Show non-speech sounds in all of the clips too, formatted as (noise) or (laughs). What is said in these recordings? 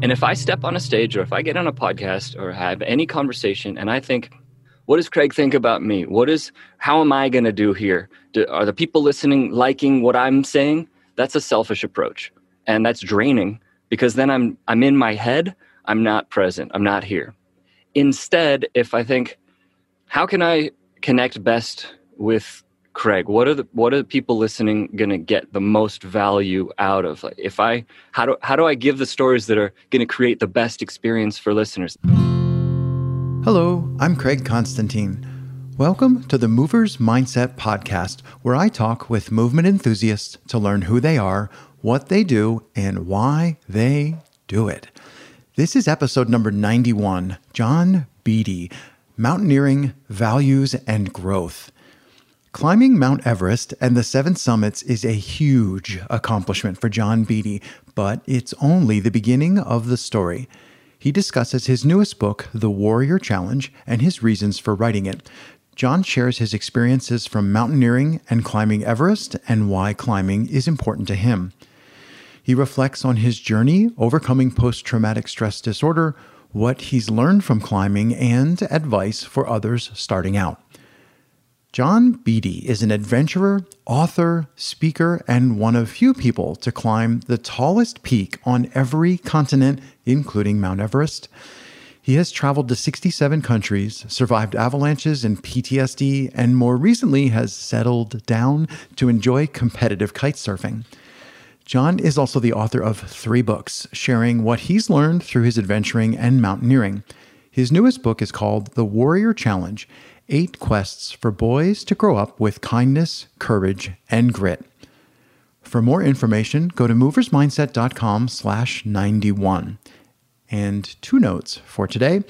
And if I step on a stage or if I get on a podcast or have any conversation and I think, what does Craig think about me? What is, how am I going to do here? Do, are the people listening liking what I'm saying? That's a selfish approach. And that's draining because then I'm, I'm in my head. I'm not present. I'm not here. Instead, if I think, how can I connect best with Craig? What are the what are the people listening going to get the most value out of? Like if I how do how do I give the stories that are going to create the best experience for listeners? Hello, I'm Craig Constantine. Welcome to the Movers Mindset podcast, where I talk with movement enthusiasts to learn who they are, what they do, and why they do it. This is episode number 91 John Beede Mountaineering, Values, and Growth. Climbing Mount Everest and the seven summits is a huge accomplishment for John Beede, but it's only the beginning of the story. He discusses his newest book, The Warrior Challenge, and his reasons for writing it. John shares his experiences from mountaineering and climbing Everest and why climbing is important to him. He reflects on his journey overcoming post traumatic stress disorder, what he's learned from climbing, and advice for others starting out. John Beede is an adventurer, author, speaker, and one of few people to climb the tallest peak on every continent, including Mount Everest. He has traveled to 67 countries, survived avalanches and PTSD, and more recently has settled down to enjoy competitive kite surfing. John is also the author of three books, sharing what he's learned through his adventuring and mountaineering. His newest book is called The Warrior Challenge Eight Quests for Boys to Grow Up with Kindness, Courage, and Grit. For more information, go to moversmindset.com slash 91. And two notes for today.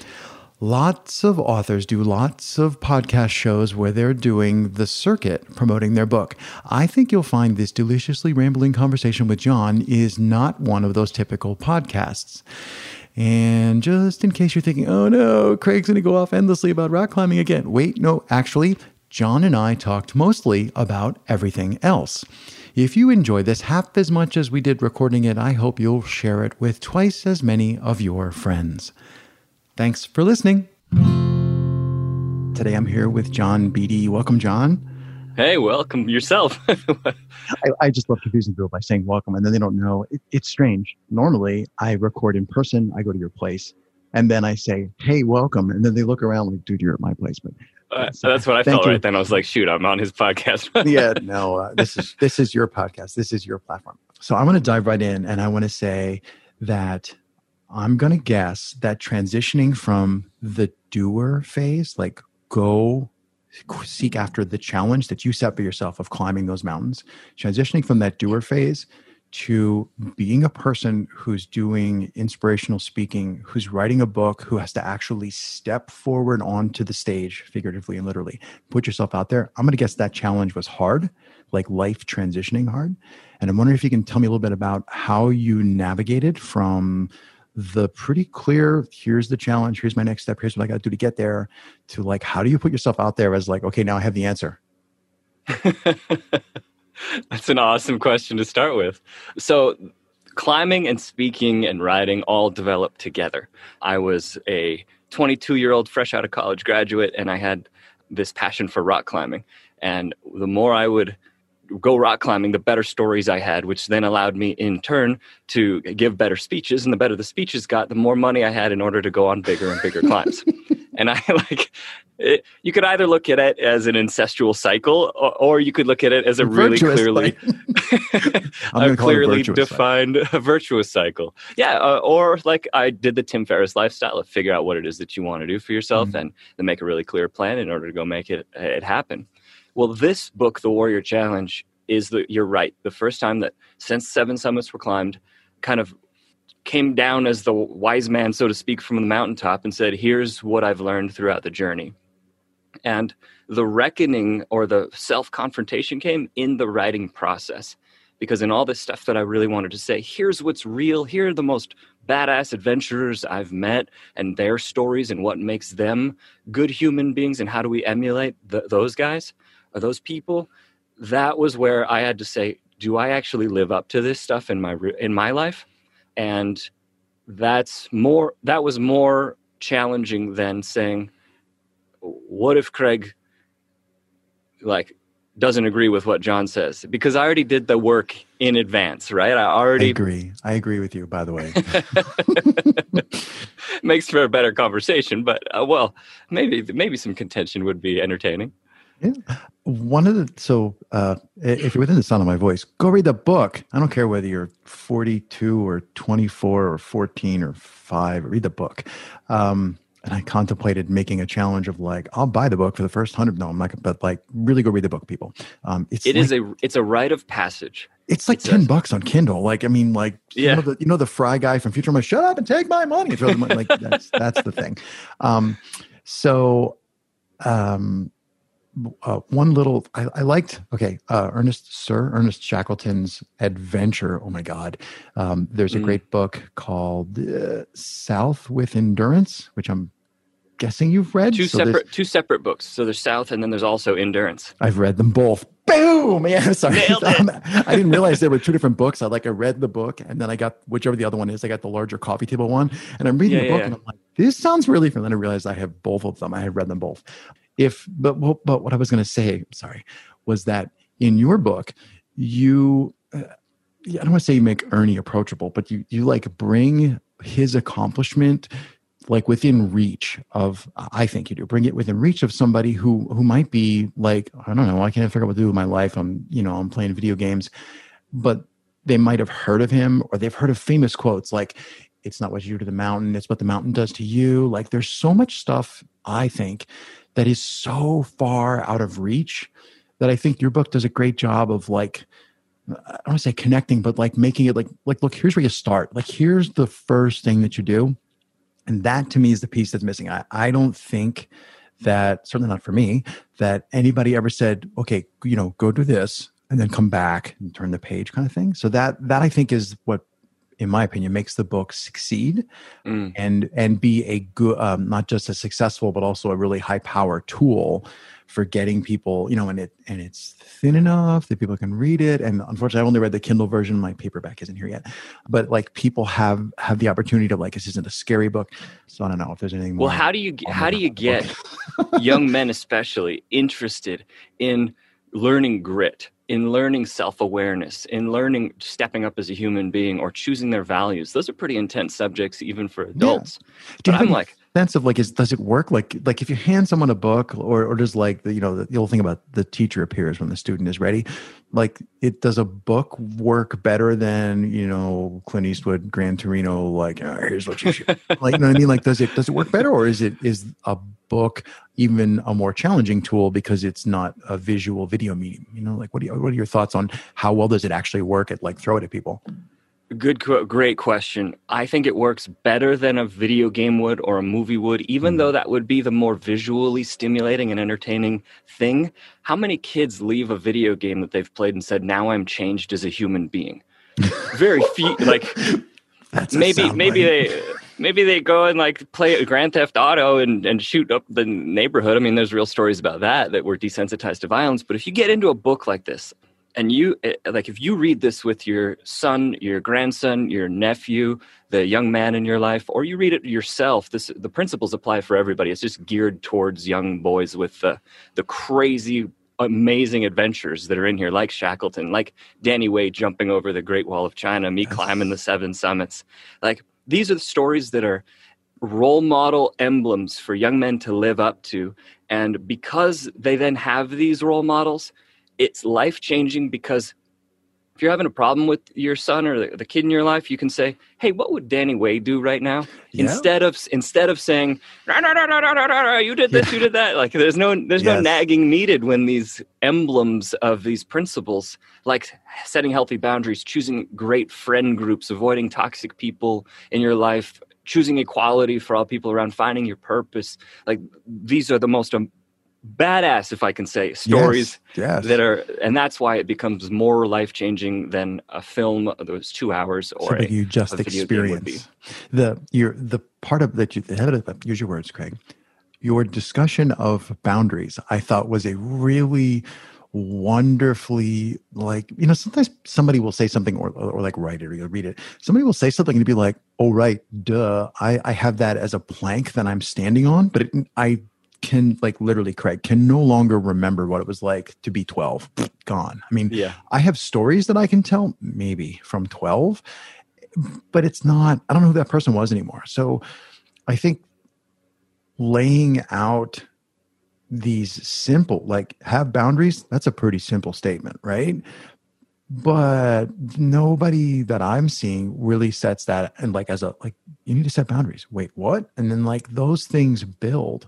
Lots of authors do lots of podcast shows where they're doing the circuit promoting their book. I think you'll find this deliciously rambling conversation with John is not one of those typical podcasts. And just in case you're thinking, oh no, Craig's going to go off endlessly about rock climbing again. Wait, no, actually, John and I talked mostly about everything else. If you enjoy this half as much as we did recording it, I hope you'll share it with twice as many of your friends. Thanks for listening. Today I'm here with John Beede. Welcome, John. Hey, welcome yourself. (laughs) I, I, just love confusing people by saying welcome, and then they don't know. It, it's strange. Normally, I record in person. I go to your place, and then I say, "Hey, welcome," and then they look around like, "Dude, you're at my place." But uh, so that's what I felt you. right then. I was like, "Shoot, I'm on his podcast." (laughs) yeah, no, uh, this is this is your podcast. This is your platform. So I want to dive right in, and I want to say that I'm going to guess that transitioning from the doer phase, like go seek after the challenge that you set for yourself of climbing those mountains, transitioning from that doer phase to being a person who's doing inspirational speaking, who's writing a book, who has to actually step forward onto the stage, figuratively and literally, put yourself out there. I'm going to guess that challenge was hard, like life transitioning hard. And I'm wondering if you can tell me a little bit about how you navigated from the pretty clear here's the challenge here's my next step here's what i got to do to get there to like how do you put yourself out there as like okay now i have the answer? (laughs) That's an awesome question to start with. So climbing and speaking and writing all developed together. I was a 22 year old fresh out of college graduate and i had this passion for rock climbing. And the more i would go rock climbing, the better stories I had, which then allowed me in turn to give better speeches. And the better the speeches got, the more money I had in order to go on bigger and bigger climbs. (laughs) And I like, it, you could either look at it as an incestual cycle, or, or you could look at it as a really clearly, (laughs) (laughs) a clearly defined cycle. virtuous cycle. Yeah, uh, or like I did the Tim Ferriss lifestyle of figure out what it is that you want to do for yourself, mm-hmm. and then make a really clear plan in order to go make it it happen. Well, this book, The Warrior Challenge, is the you're right. The first time that since seven summits were climbed, kind of came down as the wise man, so to speak, from the mountaintop and said, Here's what I've learned throughout the journey. And the reckoning or the self confrontation came in the writing process. Because in all this stuff that I really wanted to say, here's what's real, here are the most badass adventurers I've met and their stories and what makes them good human beings and how do we emulate the, those guys or those people that was where i had to say do i actually live up to this stuff in my in my life? And that's more that was more challenging than saying what if craig like doesn't agree with what john says? Because i already did the work in advance right? I already I agree. I agree with you, by the way. (laughs) makes for a better conversation but uh, well maybe maybe some contention would be entertaining One of the so uh, if you're within the sound of my voice, go read the book. I don't care whether you're 42 or 24 or 14 or five. Read the book. Um, and I contemplated making a challenge of like, I'll buy the book for the first hundred. No, I'm not. But like, really go read the book, people. Um, it's It like, is a it's a rite of passage it's like ten bucks on Kindle. Like, I mean, like, Yeah. you know the you know the fry guy from Futurama. Shut up and take my money. Throw the money. Like that's that's the thing. Um, so, um, uh, one little I, I liked. Okay, uh, Ernest Sir Ernest Shackleton's adventure. Oh my God, um, there's a Mm. great book called uh, South with Endurance, which I'm guessing you've read. two So separate two separate books so there's south and then there's also endurance I've read them both. Boom! (laughs) Yeah, sorry. (laughs) I didn't realize there were two different books. I like I read the book and then I got whichever the other one is. I got the larger coffee table one, and I'm reading Yeah, the book yeah. and I'm like, this sounds really familiar. Then I realized I have both of them. I had read them both. If but but what I was going to say, sorry, was that in your book, you. Uh, I don't want to say you make Ernie approachable, but you you like bring his accomplishment like within reach of i think you do. Bring it within reach of somebody who who might be like i don't know i can't figure out what to do with my life. I'm you know i'm playing video games. But they might have heard of him or they've heard of famous quotes like it's not what you do to the mountain it's what the mountain does to you. Like there's so much stuff i think that is so far out of reach that i think your book does a great job of like I don't want to say connecting, but like making it like like look, here's where you start. Like here's the first thing that you do. And that to me is the piece that's missing. I, I don't think that certainly not for me, that anybody ever said, okay, you know, go do this and then come back and turn the page kind of thing. So that that I think is what in my opinion makes the book succeed Mm. and and be a good um, not just a successful but also a really high power tool for getting people you know and it and it's thin enough that people can read it. And unfortunately i only read the kindle version. My paperback isn't here yet. But like people have have the opportunity to like this isn't a scary book. So i don't know if there's anything more well how do you how do you get young men especially interested in learning grit in learning self-awareness in learning stepping up as a human being or choosing their values. Those are pretty intense subjects even for adults. Do you but i'm like sense of like is does it work? Like like if you hand someone a book or or does like the you know the, the old thing about the teacher appears when the student is ready like it does a book work better than you know clint eastwood gran torino like "Ah, here's what you should (laughs) like you know what i mean? Like does it does it work better or is it is a book even a more challenging tool because it's not a visual video medium? You know like what you, what are your thoughts on how well does it actually work at like throw it at people Good, great question. I think it works better than a video game would or a movie would, even though that would be the more visually stimulating and entertaining thing. How many kids leave a video game that they've played and said, "Now I'm changed as a human being"? Very few. (laughs) Like That's maybe, maybe they. Maybe they go and like play Grand Theft Auto and, and shoot up the neighborhood. I mean, there's real stories about that that were desensitized to violence. But if you get into a book like this, and you eh, like if you read this with your son your grandson your nephew the young man in your life or you read it yourself this the principles apply for everybody. It's just geared towards young boys with the the crazy amazing adventures that are in here like shackleton like Danny Way jumping over the great wall of china me climbing the seven summits. Like these are the stories that are role model emblems for young men to live up to. And because they then have these role models it's life changing because if you're having a problem with your son or the, kid in your life, you can say, "Hey, what would Danny Way do right now?" Yeah. Instead of instead of saying, "No, no, no, no, no, no, no, no, you did this, you did that." Like there's no there's no nagging needed when these emblems of these principles, like setting healthy boundaries, choosing great friend groups, avoiding toxic people in your life, choosing equality for all people around, finding your purpose. Like these are the most um, badass, if I can say, stories yes, yes. that are and that's why it becomes more life changing than a film was two hours or something a, you just a video game would experience. The your the part of that you use your words, Craig. Your discussion of boundaries, I thought, was a really wonderfully like you know sometimes somebody will say something or, or, like write it or you'll read it somebody will say something and be like oh right duh i i have that as a plank that i'm standing on but it, i can like literally craig can no longer remember what it was like to be 12 (sniffs) gone. I mean Yeah. i have stories that i can tell maybe from 12 but it's not i don't know who that person was anymore. So i think laying out these simple like have boundaries that's a pretty simple statement right but nobody that i'm seeing really sets that and like as a like you need to set boundaries. Wait what? And then like those things build.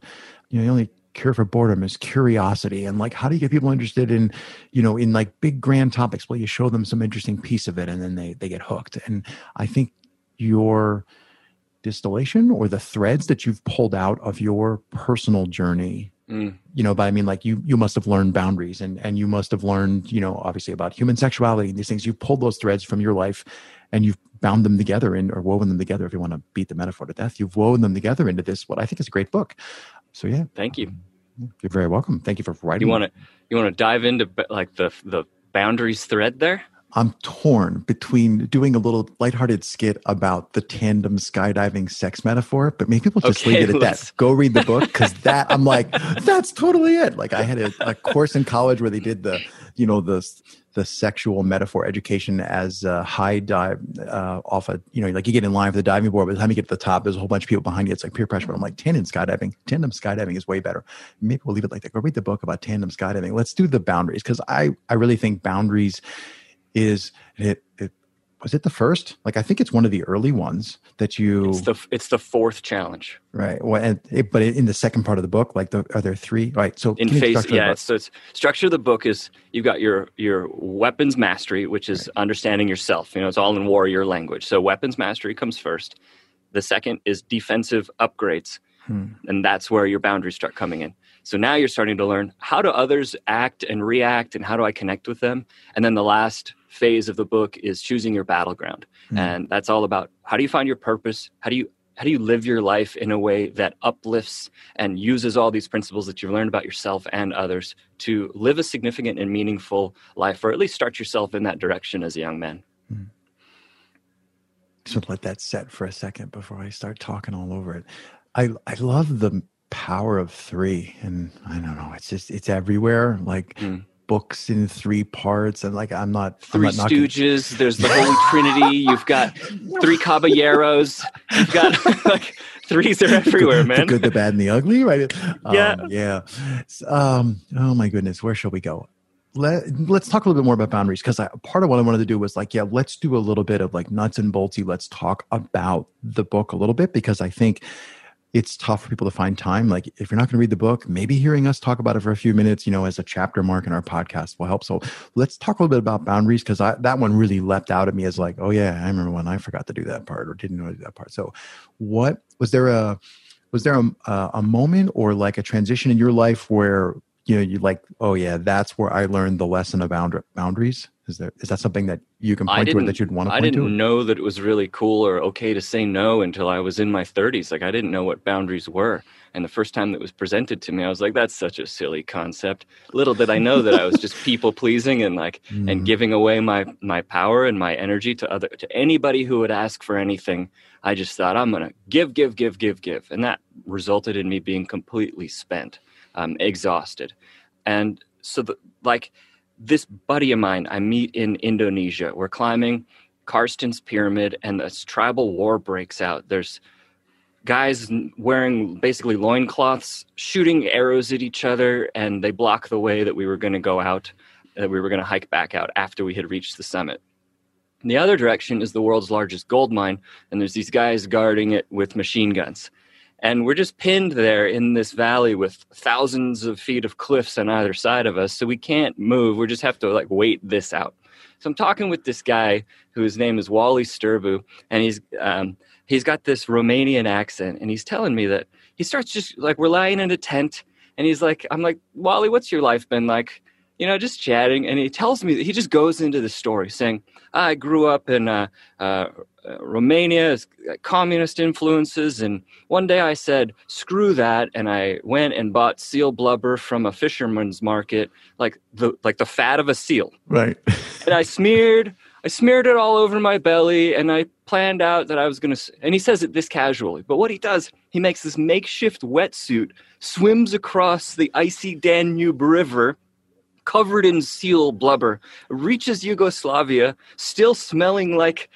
You know the only cure for boredom is curiosity and like how do you get people interested in you know in like big grand topics? Well you show them some interesting piece of it and then they they get hooked. And i think your distillation or the threads that you've pulled out of your personal journey Mm. you know but i mean like you you must have learned boundaries and and you must have learned you know obviously about human sexuality and these things you've pulled those threads from your life and you've bound them together and or woven them together if you want to beat the metaphor to death you've woven them together into this what i think is a great book so yeah Thank you. you're very welcome thank you for writing You want to you want to dive into like the the boundaries thread there? I'm torn between doing a little lighthearted skit about the tandem skydiving sex metaphor but maybe we'll just Okay, leave it at let's- that go read the book because that i'm like that's totally it. Like i had a, a course in college where they did the you know the the sexual metaphor education as a high dive uh, off a you know like you get in line for the diving board by the time you get to the top there's a whole bunch of people behind you. It's like peer pressure but i'm like tandem skydiving tandem skydiving is way better. Maybe we'll leave it like that. Go read the book about tandem skydiving. Let's do the boundaries because i i really think boundaries is it, it was it the first like i think it's one of the early ones that you It's the it's the fourth challenge right well and it, but in the second part of the book like the are there three right so in phase. Yeah, so it's structure of the book is you've got your your weapons mastery, which is understanding yourself. You know, it's all in warrior language. So weapons mastery comes first. The second is defensive upgrades, Hmm. and that's where your boundaries start coming in. So now you're starting to learn how do others act and react, and how do I connect with them. And then the last phase of the book is choosing your battleground, Hmm. and that's all about how do you find your purpose, how do you how do you live your life in a way that uplifts and uses all these principles that you've learned about yourself and others to live a significant and meaningful life, or at least start yourself in that direction as a young man. just let that set for a second before I start talking all over it. I I love the power of three, and I don't know, it's just it's everywhere. Like Mm. Books in three parts, and like I'm not I'm Three not knocking- Stooges, there's the Holy Trinity, you've got three caballeros, you've got (laughs) like threes are everywhere, the man. good, the bad, and the ugly, right? (laughs) Yeah. um, yeah. Um, oh my goodness, where shall we go? Let, let's talk a little bit more about boundaries because part of what I wanted to do was like, yeah, let's do a little bit of like nuts and boltsy. Let's talk about the book a little bit because I think it's tough for people to find time. Like, if you're not going to read the book, maybe hearing us talk about it for a few minutes, you know, as a chapter mark in our podcast will help. So let's talk a little bit about boundaries because that one really leapt out at me as like, oh yeah, I remember when I forgot to do that part or didn't know to do that part. So, what was there a was there a, a, a moment or like a transition in your life where you know you like, oh yeah, that's where I learned the lesson of bound- boundaries? Is there is that something that you can point to or that you'd want to I didn't to? know that it was really cool or okay to say no until I was in my 30s. Like, I didn't know what boundaries were. And the first time that was presented to me, I was like, that's such a silly concept. Little did I know that I was just (laughs) people pleasing and like, and Mm. giving away my, my power and my energy to other, to anybody who would ask for anything. I just thought, I'm going to give, give, give, give, give. And that resulted in me being completely spent, um, exhausted. And so, the, like, this buddy of mine I meet in Indonesia. We're climbing Carstensz pyramid, and this tribal war breaks out. There's guys wearing basically loincloths, shooting arrows at each other, and they block the way that we were going to go out, that we were going to hike back out after we had reached the summit. The other direction is the world's largest gold mine, and there's these guys guarding it with machine guns. And we're just pinned there in this valley with thousands of feet of cliffs on either side of us, so we can't move. We just have to like wait this out. So I'm talking with this guy whose name is Wally Sturbu, and he's um, he's got this Romanian accent, and he's telling me that he starts just like we're lying in a tent, and he's like, I'm like, Wally, what's your life been like? You know, just chatting. And he tells me that he just goes into the story saying, I grew up in uh, uh, Romania, communist influences. And one day I said, screw that. And I went and bought seal blubber from a fisherman's market, like the, like the fat of a seal. Right. (laughs) and I smeared I smeared it all over my belly and I planned out that I was going to. And he says it this casually. But what he does, he makes this makeshift wetsuit, swims across the icy Danube River, covered in seal blubber, reaches Yugoslavia, still smelling like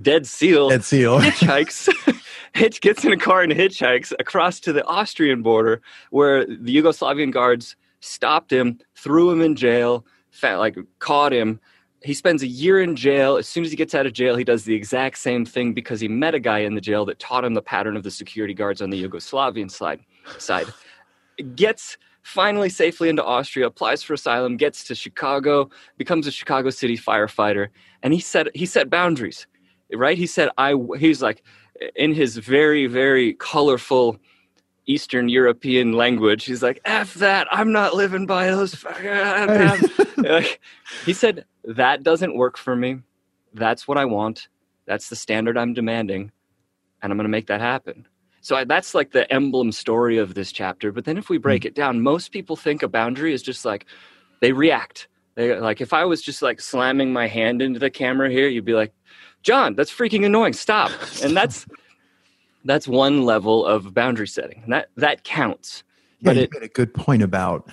dead seal. Dead seal. hitchhikes. (laughs) (laughs) Hitch gets in a car and hitchhikes across to the Austrian border where the Yugoslavian guards stopped him, threw him in jail, like caught him he spends a year in jail. As soon as he gets out of jail, he does the exact same thing because he met a guy in the jail that taught him the pattern of the security guards on the Yugoslavian side. Side gets finally safely into Austria, applies for asylum, gets to Chicago, becomes a Chicago City firefighter, and he set he set boundaries. Right? He said I. He's like in his very very colorful Eastern European language. He's like, F that, I'm not living by those. (laughs) he said, that doesn't work for me. That's what I want. That's the standard I'm demanding. And I'm going to make that happen. So I, that's like the emblem story of this chapter. But then if we break mm. it down, most people think a boundary is just like they react. They like if I was just like slamming my hand into the camera here, you'd be like, John, that's freaking annoying. Stop. And that's that's one level of boundary setting. And that that counts. Yeah, but you it, made a good point about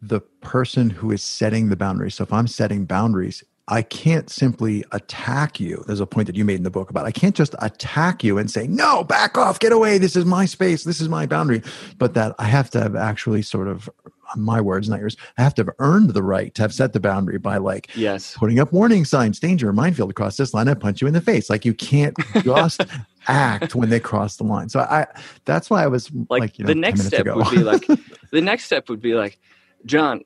the person who is setting the boundaries. So if I'm setting boundaries, I can't simply attack you. There's a point that you made in the book about I can't just attack you and say, no, back off, get away. This is my space. This is my boundary. But that I have to have actually sort of my words, not yours. I have to have earned the right to have set the boundary by like yes. putting up warning signs, danger, minefield across this line. I punch you in the face. Like you can't just (laughs) act when they cross the line. So I that's why I was like, like you know, the next step ago. would be like (laughs) the next step would be like, John,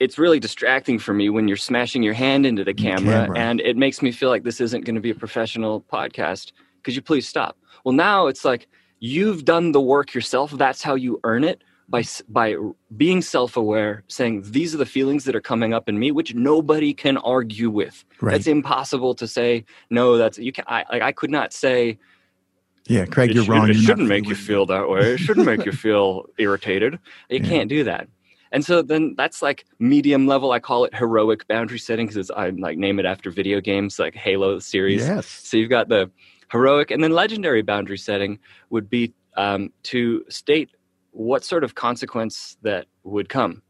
it's really distracting for me when you're smashing your hand into the camera, camera. and it makes me feel like this isn't going to be a professional podcast. Could you please stop? Well, now it's like you've done the work yourself. That's how you earn it by by being self-aware saying these are the feelings that are coming up in me which nobody can argue with right. that's impossible to say no that's you can I like I could not say yeah Craig you're wrong it shouldn't make you feel that way it shouldn't make you (laughs) feel irritated you yeah. can't do that and so then that's like medium level I call it heroic boundary setting because I like name it after video games like Halo series yes so you've got the heroic and then legendary boundary setting would be um, to state what sort of consequence that would come.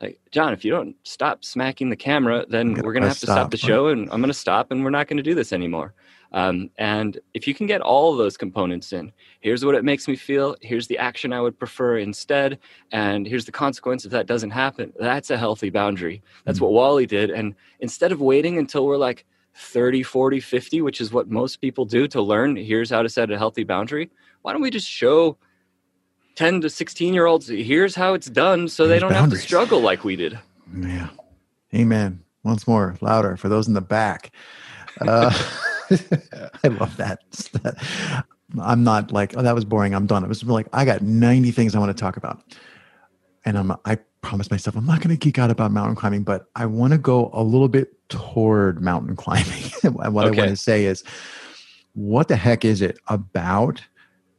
Like, John, if you don't stop smacking the camera, then we're going to have to stop, stop the show and I'm going to stop and we're not going to do this anymore. Um, and if you can get all of those components in, here's what it makes me feel, here's the action I would prefer instead, and here's the consequence if that doesn't happen. That's a healthy boundary. That's mm-hmm. what Wally did. And instead of waiting until we're like 30, 40, 50, which is what most people do to learn, here's how to set a healthy boundary, why don't we just show 10 to 16 year olds here's how it's done so they don't boundaries. have to struggle like we did yeah amen once more louder for those in the back uh, (laughs) (laughs) i love that i'm not like oh that was boring. I'm done. It was like i got 90 things i want to talk about. And i'm i promised myself i'm not going to geek out about mountain climbing but i want to go a little bit toward mountain (laughs) climbing. And what okay. i want to say is what the heck is it about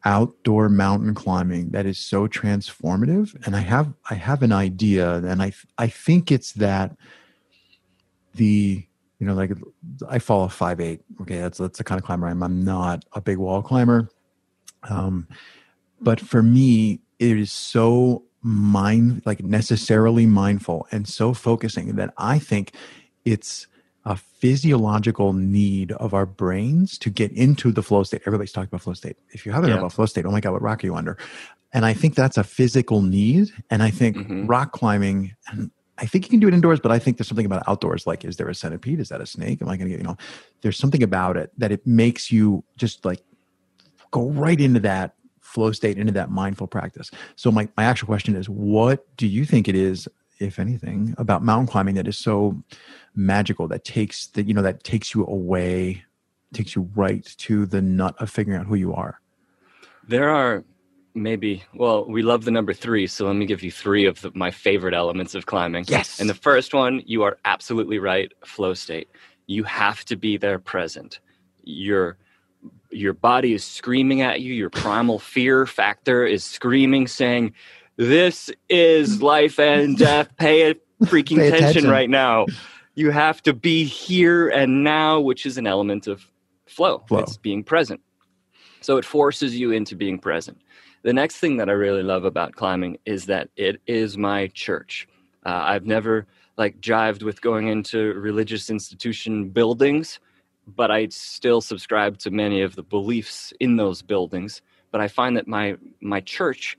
outdoor mountain climbing that is so transformative? And i have i have an idea and i i think it's that the you know like i fall a five eight okay that's that's the kind of climber i'm i'm not a big wall climber um but for me it is so mind like necessarily mindful and so focusing that i think it's a physiological need of our brains to get into the flow state. Everybody's talking about flow state. If you haven't yeah. heard about flow state, oh my God, what rock are you under? And I think that's a physical need. And I think mm-hmm. rock climbing, and I think you can do it indoors, but I think there's something about outdoors. Like, is there a centipede? Is that a snake? Am I going to get, you know, there's something about it that it makes you just like go right into that flow state, into that mindful practice. So my, my actual question is, what do you think it is, if anything, about mountain climbing that is so magical that takes that you know that takes you away takes you right to the nut of figuring out who you are there are maybe well we love the number three so let me give you three of the, my favorite elements of climbing. Yes. and the first one you are absolutely right flow state. You have to be there present. Your your body is screaming at you your primal fear factor is screaming saying this is life and death pay it freaking Pay attention attention. right now. You have to be here and now which is an element of flow, Flow. it's being present. So it forces you into being present the next thing that I really love about climbing is that it is my church. Uh, I've never like jived with going into religious institution buildings, but I still subscribe to many of the beliefs in those buildings. But I find that my my church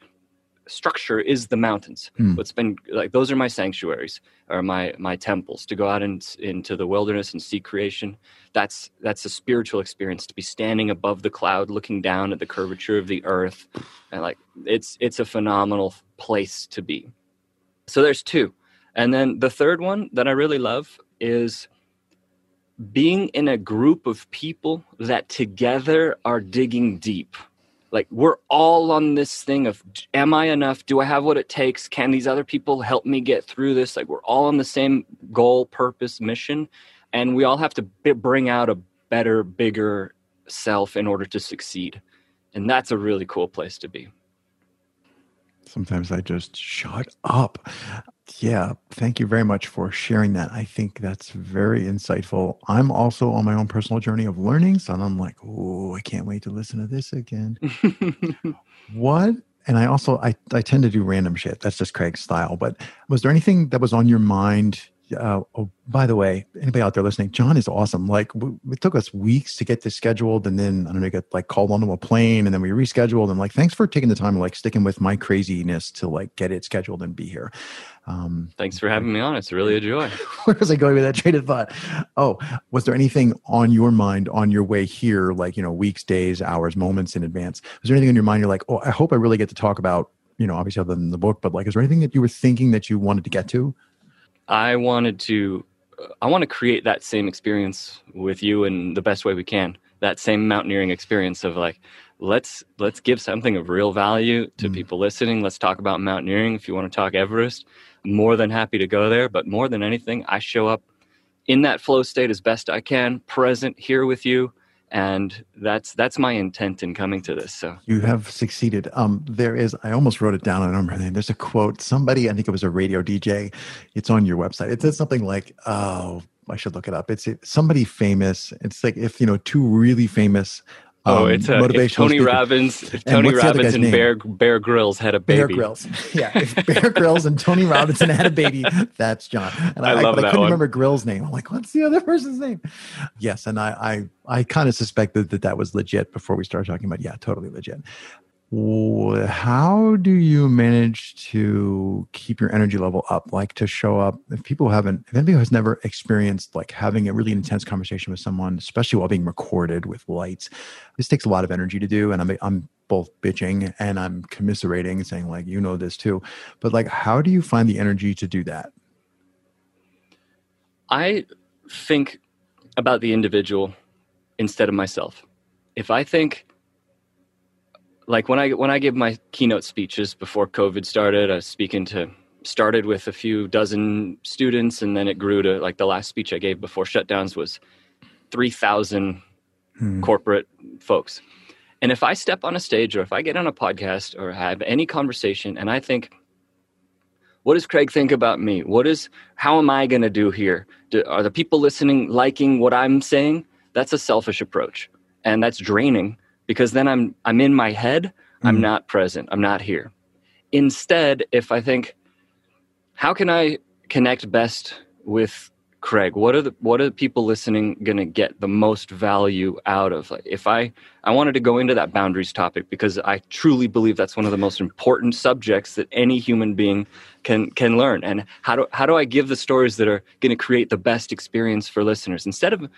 structure is the mountains. Hmm. What's been like those are my sanctuaries or my my temples to go out in, into the wilderness and see creation. That's that's a spiritual experience to be standing above the cloud, looking down at the curvature of the earth, and like it's it's a phenomenal place to be. So there's two, and then the third one that I really love is being in a group of people that together are digging deep like we're all on this thing of am i enough? Do i have what it takes? Can these other people help me get through this? Like we're all on the same goal purpose mission and we all have to b- bring out a better bigger self in order to succeed. And that's a really cool place to be Sometimes I just shut up. Yeah, thank you very much for sharing that. I think that's very insightful. I'm also on my own personal journey of learning, so I'm like, oh, I can't wait to listen to this again. (laughs) What? And I also I I tend to do random shit. That's just Craig's style. But was there anything that was on your mind? Uh, oh, by the way, anybody out there listening, John is awesome. Like w- it took us weeks to get this scheduled, and then I don't know, get like called onto a plane, and then we rescheduled. And like, thanks for taking the time, like sticking with my craziness to like get it scheduled and be here. Um, thanks for having me on it's really a (laughs) joy where was I going with that train of thought? Oh, was there anything on your mind on your way here, like, you know, weeks, days, hours, moments in advance? Was there anything on your mind you're like, oh, I hope I really get to talk about, you know, obviously other than the book, but like, is there anything that you were thinking that you wanted to get to? I wanted to I want to create that same experience with you in the best way we can. That same mountaineering experience of like let's let's give something of real value to Mm. people listening. Let's talk about mountaineering. If you want to talk Everest, more than happy to go there, but more than anything, I show up in that flow state as best I can, present here with you, and that's that's my intent in coming to this. So You have succeeded. Um, there is, I almost wrote it down. I don't remember the name. There's a quote. Somebody, I think it was a radio DJ. It's on your website. It says something like, "Oh, I should look it up." It's it, somebody famous. It's like if you know two really famous. Oh, um, it's if motivational Tony speakers- Robbins. If Tony Robbins and name? Bear Bear Grylls had a Bear baby. Grylls. (laughs) Yeah, if Bear Grylls and Tony Robinson had a baby, (laughs) that's John. And I love but I that couldn't one. remember Grylls' name. I'm like, what's the other person's name? Yes, and I I, I kind of suspected that that was legit before we started talking about. Yeah, totally legit. How do you manage to keep your energy level up? Like to show up if people haven't, if anybody has never experienced like having a really intense conversation with someone, especially while being recorded with lights, this takes a lot of energy to do. And I'm I'm both bitching and I'm commiserating saying like, you know this too. But like, how do you find the energy to do that? I think about the individual instead of myself. If I think like when I when I give my keynote speeches before COVID started, I was speaking to started with a few dozen students and then it grew to like the last speech I gave before shutdowns was 3000 Hmm. corporate folks. And if I step on a stage or if I get on a podcast or have any conversation and I think, what does Craig think about me? What is, how am I going to do here? Do, are the people listening liking what I'm saying? That's a selfish approach. And that's draining because then I'm, I'm in my head. I'm Mhm. not present. I'm not here. Instead, if I think, how can I connect best with Craig? What are the what are the people listening going to get the most value out of? Like if I I wanted to go into that boundaries topic because I truly believe that's one of the most important subjects that any human being can can learn. And how do how do I give the stories that are going to create the best experience for listeners instead of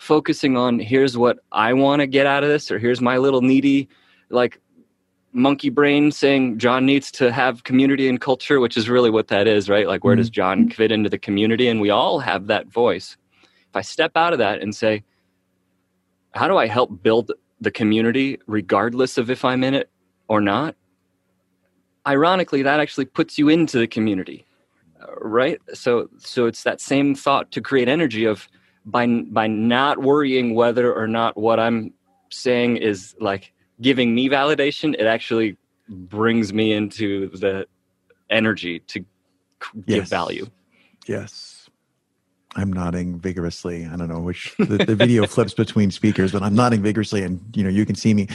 focusing on here's what I want to get out of this or here's my little needy like monkey brain saying John needs to have community and culture, which is really what that is, right? Like, where does John fit into the community? And we all have that voice. If I step out of that and say, how do I help build the community regardless of if I'm in it or not? ironically, that actually puts you into the community, uh, right? So, so it's that same thought to create energy of by by not worrying whether or not what I'm saying is like giving me validation. It actually brings me into the energy to give Yes. value. Yes. I'm nodding vigorously. I don't know which the, the video (laughs) flips between speakers, but I'm nodding vigorously, and you know you can see me.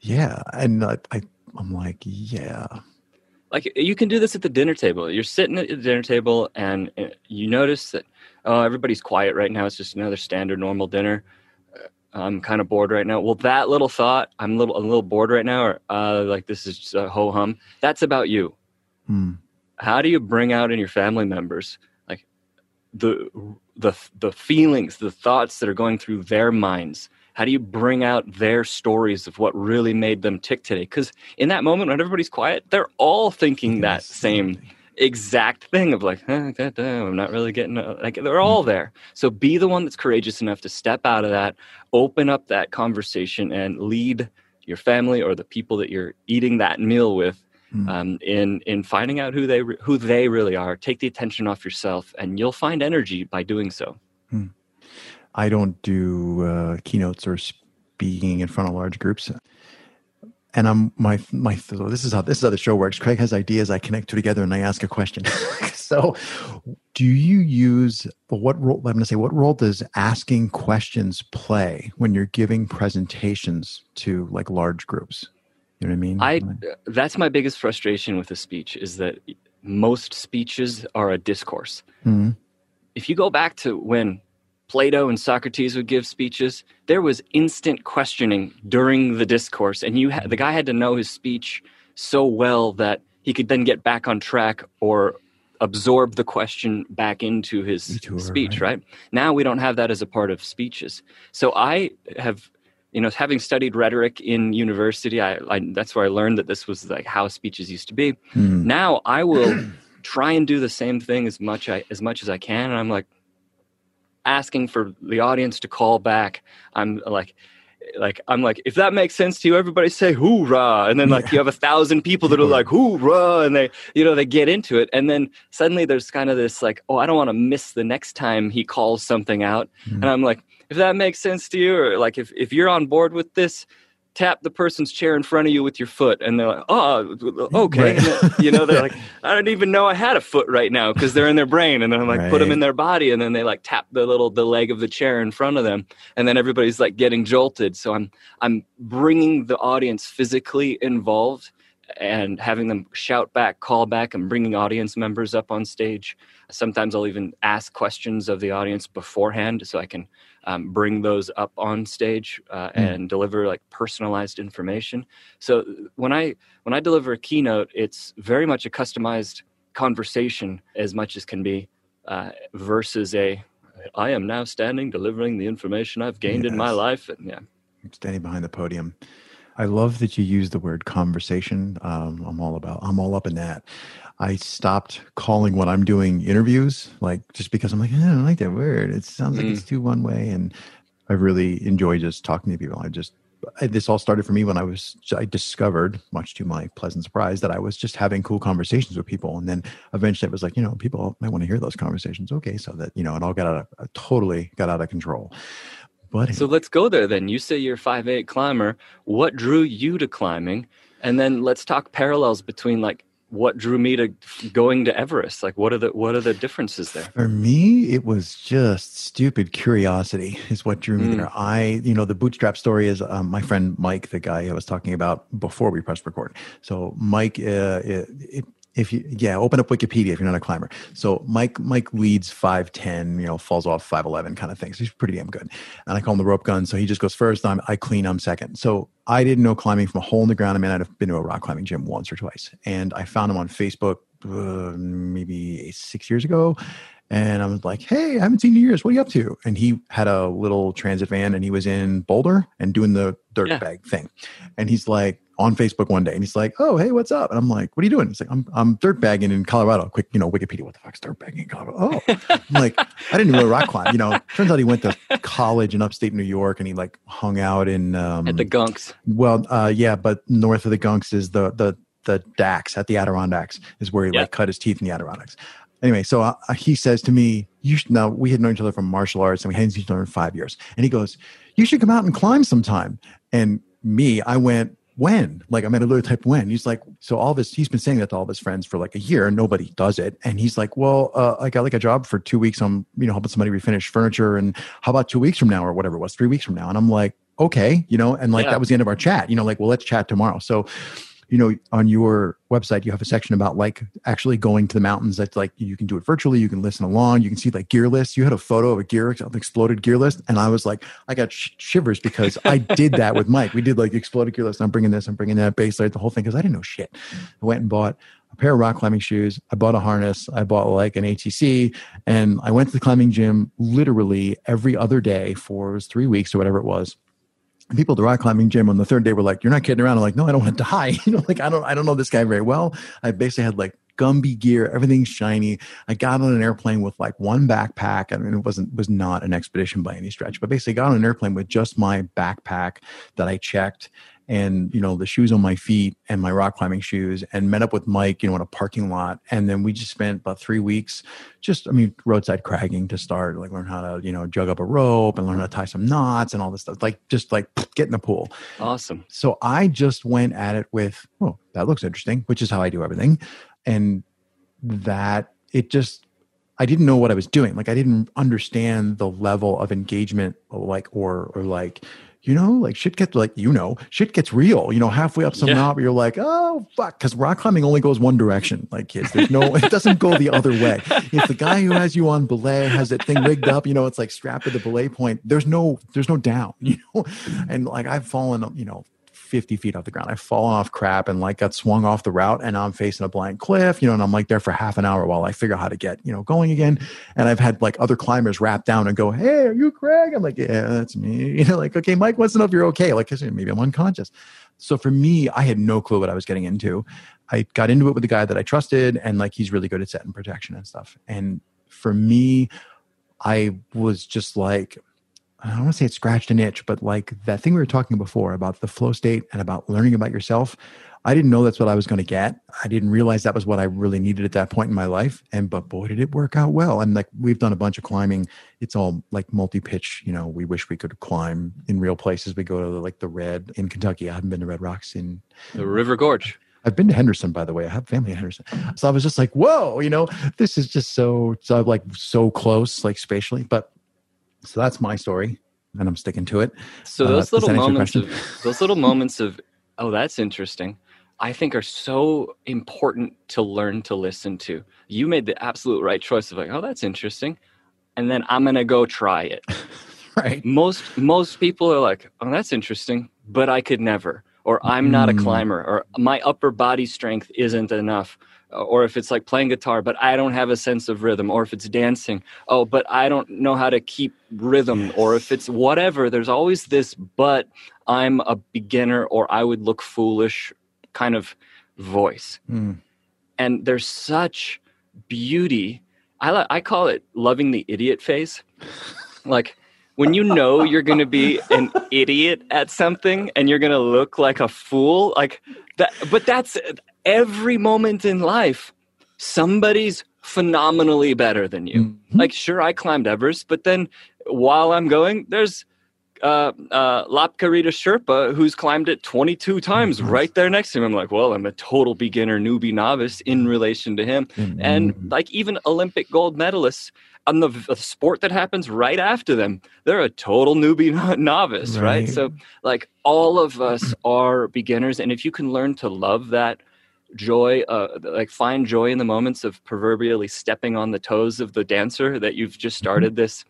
Yeah, and uh, I I'm like, yeah, like you can do this at the dinner table. You're sitting at the dinner table and uh, you notice that oh everybody's quiet right now. It's just another standard normal dinner. Uh, i'm kind of bored right now. Well that little thought i'm a little a little bored right now or uh, like this is just a ho hum that's about you. Hmm. how do you bring out in your family members like the the the feelings the thoughts that are going through their minds how do you bring out their stories of what really made them tick today because in that moment when everybody's quiet they're all thinking that same exact thing of like "Huh, da, da, i'm not really getting a-" like they're all there so be the one that's courageous enough to step out of that open up that conversation and lead your family or the people that you're eating that meal with Hmm. um, in in finding out who they who they really are. Take the attention off yourself, and you'll find energy by doing so. I don't do uh, keynotes or speaking in front of large groups. And I'm my my. This is how this is how the show works. Craig has ideas. I connect two together, and I ask a question. (laughs) so, do you use what role? I'm going to say what role does asking questions play when you're giving presentations to like large groups? You know what I mean? I that's my biggest frustration with a speech is that most speeches are a discourse. Mhm. If you go back to when Plato and Socrates would give speeches, there was instant questioning during the discourse, and you ha- the guy had to know his speech so well that he could then get back on track or absorb the question back into his speech. right. Right now, we don't have that as a part of speeches. So I have you know having studied rhetoric in university I, I that's where i learned that this was like how speeches used to be Hmm. now i will try and do the same thing as much I, as much as i can and i'm like asking for the audience to call back. I'm like like i'm like if that makes sense to you everybody say hoorah. And then like you have a thousand people that are like hoorah. And they you know they get into it. And then suddenly there's kind of this like oh i don't want to miss the next time he calls something out. And mm. i'm like if that makes sense to you or like if, if you're on board with this tap the person's chair in front of you with your foot and they're like oh, oh okay. Right. You know they're (laughs) like i don't even know i had a foot right now because they're in their brain and then i'm like put them in their body and then they like tap the little the leg of the chair in front of them and then everybody's like getting jolted. So i'm i'm bringing the audience physically involved and having them shout back call back. And bringing audience members up on stage. Sometimes i'll even ask questions of the audience beforehand so i can um, bring those up on stage uh, Hmm. and deliver like personalized information so when i when i deliver a keynote it's very much a customized conversation as much as can be uh, versus a i am now standing delivering the information i've gained in my life and yeah standing behind the podium. I love that you use the word conversation. Um, I'm all about. I'm all up in that. I stopped calling what I'm doing interviews, like just because I'm like, "Eh, I don't like that word. It sounds like it's too one way, and I really enjoy just talking to people. I just I, this all started for me when I was I discovered, much to my pleasant surprise, that I was just having cool conversations with people, and then eventually it was like, you know, people might want to hear those conversations. Okay, so that you know, it all got out of totally got out of control. But So let's go there then. You say you're a five eight climber. What drew you to climbing? And then let's talk parallels between like what drew me to going to Everest. Like what are the what are the differences there? For me, it was just stupid curiosity is what drew me Mm. there. I, you know, the bootstrap story is um, my friend Mike, the guy I was talking about before we pressed record. So Mike, uh, it, if you, yeah, open up Wikipedia if you're not a climber. So Mike, Mike leads 5'10, you know, falls off 5'11 kind of thing. So he's pretty damn good. And I call him the rope gun. So he just goes first. I'm, I clean, I'm second. So I didn't know climbing from a hole in the ground. I mean, I'd have been to a rock climbing gym once or twice. And I found him on Facebook uh, maybe six years ago. And I was like, hey, I haven't seen you in years. What are you up to? And he had a little transit van and he was in Boulder and doing the dirt Yeah. bag thing. And he's like on Facebook one day and he's like, oh, hey, what's up? And I'm like, what are you doing? He's like, I'm, I'm dirt bagging in Colorado. Quick, you know, Wikipedia, what the fuck's dirt bagging in Colorado? Oh, I'm like, I didn't know rock climb. You know, turns out he went to college in upstate New York and he like hung out in, um, At the gunks. well, uh, yeah, but north of the Gunks is the the the Dax at the Adirondacks is where he Yeah. like cut his teeth in the Adirondacks. Anyway, so uh, he says to me, "You should, now we had known each other from martial arts, and we hadn't seen each other in five years." And he goes, "You should come out and climb sometime." And me, I went, "When?" Like I'm at a little type when. He's like, so all of his, he's been saying that to all of his friends for like a year, and nobody does it. And he's like, "Well, uh, I got like a job for two weeks. I'm, you know, helping somebody refinish furniture, and how about two weeks from now or whatever it was, three weeks from now?" And I'm like, "Okay," you know, and like Yeah. that was the end of our chat. You know, like, well, let's chat tomorrow. So you know on your website you have a section about like actually going to the mountains that's like you can do it virtually you can listen along you can see like gear lists. You had a photo of a gear an exploded gear list and i was like i got sh- shivers because i did that with mike. We did like exploded gear list i'm bringing this i'm bringing that base light the whole thing because i didn't know shit. I went and bought a pair of rock climbing shoes i bought a harness i bought like an atc and i went to the climbing gym literally every other day for three weeks or whatever it was people at the rock climbing gym on the third day were like, "You're not kidding around." I'm like, "No, I don't want to die." (laughs) You know, like I don't, I don't know this guy very well. I basically had like Gumby gear, everything's shiny. I got on an airplane with like one backpack. I mean, it wasn't was not an expedition by any stretch, but basically got on an airplane with just my backpack that I checked and you know the shoes on my feet and my rock climbing shoes and met up with mike you know in a parking lot and then we just spent about three weeks just i mean roadside cragging to start like learn how to you know jug up a rope and learn how to tie some knots and all this stuff like just like get in the pool Awesome. so I just went at it with, oh, that looks interesting, which is how I do everything. And that it just, I didn't know what I was doing. Like I didn't understand the level of engagement, like, or, or like, you know, like shit gets like, you know, shit gets real, you know, halfway up some Yeah. knob, you're like, oh, fuck. Cause rock climbing only goes one direction. Like kids, there's no, it doesn't go the other way. If the guy who has you on belay has that thing rigged up, you know, it's like strapped to the belay point, there's no, there's no down, (laughs) you know? And like I've fallen, you know, 50 feet off the ground. I've fallen off crap and like got swung off the route and I'm facing a blank cliff, you know, and I'm like there for half an hour while I figure out how to get, you know, going again. And I've had like other climbers rap down and go, Hey, are you Craig? I'm like, yeah, that's me. (laughs) You know, like, okay, Mike wants to know if you're okay. Like, maybe I'm unconscious. So for me, I had no clue what I was getting into. I got into it with the guy that I trusted and like he's really good at setting protection and stuff. And for me, I was just like, I don't want to say it scratched an itch, but like that thing we were talking before about the flow state and about learning about yourself. I didn't know that's what I was going to get. I didn't realize that was what I really needed at that point in my life. And but boy, did it work out well. And like we've done a bunch of climbing. It's all like multi-pitch. You know, we wish we could climb in real places. We go to like the Red in Kentucky. I haven't been to Red Rocks in The River Gorge. I've been to Henderson, by the way. I have family in Henderson. So I was just like, whoa, you know, this is just so, so like so close, like spatially. But so that's my story, and I'm sticking to it. So Uh, those does little that answer your moments of those little moments of oh that's interesting, I think are so important to learn to listen to. You made the absolute right choice of like oh that's interesting, and then I'm gonna go try it. (laughs) Right. most most people are like oh that's interesting, but I could never, or I'm not a Mm. climber, or my upper body strength isn't enough. Or if it's like playing guitar, but I don't have a sense of rhythm, or if it's dancing, oh, but I don't know how to keep rhythm, or if it's whatever, there's always this, but I'm a beginner, or I would look foolish kind of voice. Mm. And there's such beauty. I, I call it loving the idiot phase. like when you know you're going to be an idiot at something and you're going to look like a fool, like that, but that's every moment in life. Somebody's phenomenally better than you. Mhm. Like, sure, I climbed Everest, but then while I'm going, there's uh, uh, Lhakpa Rita Sherpa who's climbed it 22 times Nice. right there next to him. I'm like, well, I'm a total beginner, newbie, novice in relation to him. And Mhm. like even Olympic gold medalists on the, the sport that happens right after them, they're a total newbie (laughs) novice, right? Right. So, like, all of us (clears throat) are beginners. And if you can learn to love that joy, uh, like, find joy in the moments of proverbially stepping on the toes of the dancer that you've just Mm-hmm. started this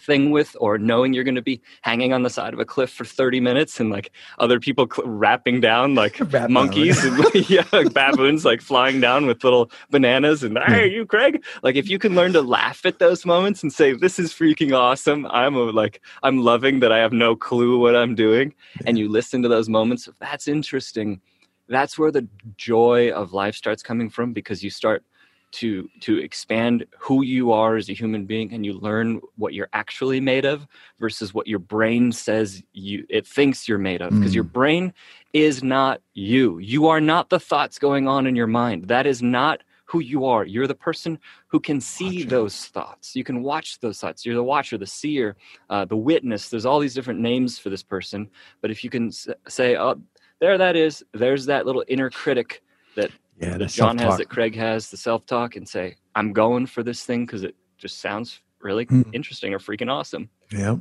thing with or knowing you're going to be hanging on the side of a cliff for 30 minutes and like other people cl- rapping down like (laughs) Rapping monkeys and (laughs) yeah like baboons like flying down with little bananas and hey hmm. you craig? Like if you can learn to laugh at those moments and say this is freaking awesome. I'm a, like i'm loving that i have no clue what i'm doing and you listen to those moments that's interesting. That's where the joy of life starts coming from because you start to to expand who you are as a human being and you learn what you're actually made of versus what your brain says you it thinks you're made of. Because mm. your brain is not you. You are not the thoughts going on in your mind. That is not who you are. You're the person who can see those thoughts. You can watch those thoughts. You're the watcher the seer uh, the witness. There's all these different names for this person. But if you can say oh there that is. There's that little inner critic that yeah, that John has, that Craig has, the self talk, and say, I'm going for this thing because it just sounds really mm. interesting or freaking awesome. Yeah.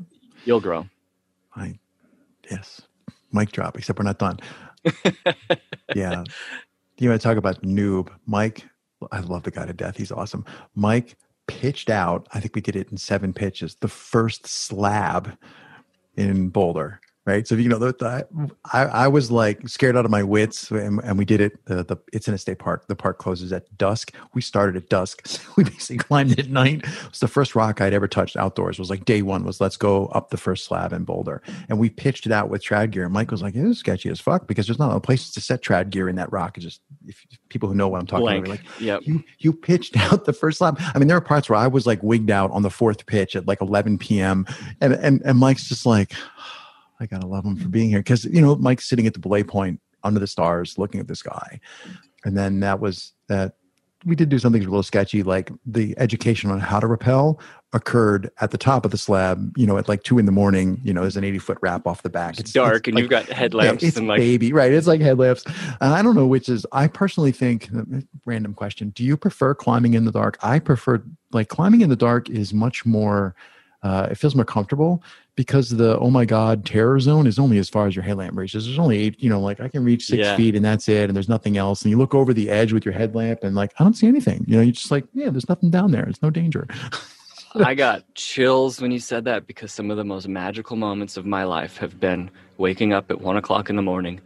You'll grow. I, yes. Mic drop, except we're not done. (laughs) yeah. You want to talk about noob? Mike, I love the guy to death. He's awesome. Mike pitched out, I think we did it in seven pitches, the first slab in Boulder right? So you know, the, I, I was like scared out of my wits, and, and we did it. The, the it's in a state park. The park closes at dusk. We started at dusk. (laughs) we basically climbed it at night. It was the first rock I'd ever touched outdoors. It was like day one was let's go up the first slab in Boulder, and we pitched it out with trad gear. And Mike was like, "It is sketchy as fuck because there's not a place to set trad gear in that rock." It's just if people who know what I'm talking Blank. about, like, yep. you you pitched (laughs) out the first slab. I mean, there are parts where I was like wigged out on the fourth pitch at like 11 p.m. and and and Mike's just like I gotta love him for being here because you know Mike's sitting at the belay point under the stars, looking at the sky, and then that was that. We did do something a little sketchy, like the education on how to rappel occurred at the top of the slab. You know, at like two in the morning. You know, there's an 80 foot rap off the back. It's, it's dark, it's and like, you've got headlamps. Yeah, it's and like baby, right? It's like headlamps. And I don't know which is. I personally think. Random question: Do you prefer climbing in the dark? I prefer like climbing in the dark is much more. Uh, it feels more comfortable because the oh my god terror zone is only as far as your headlamp reaches. There's only eight, you know, like I can reach six yeah. feet and that's it, and there's nothing else. And you look over the edge with your headlamp and like I don't see anything. You know, you're just like, yeah, there's nothing down there. It's no danger. (laughs) I got chills when you said that because some of the most magical moments of my life have been waking up at one o'clock in the morning,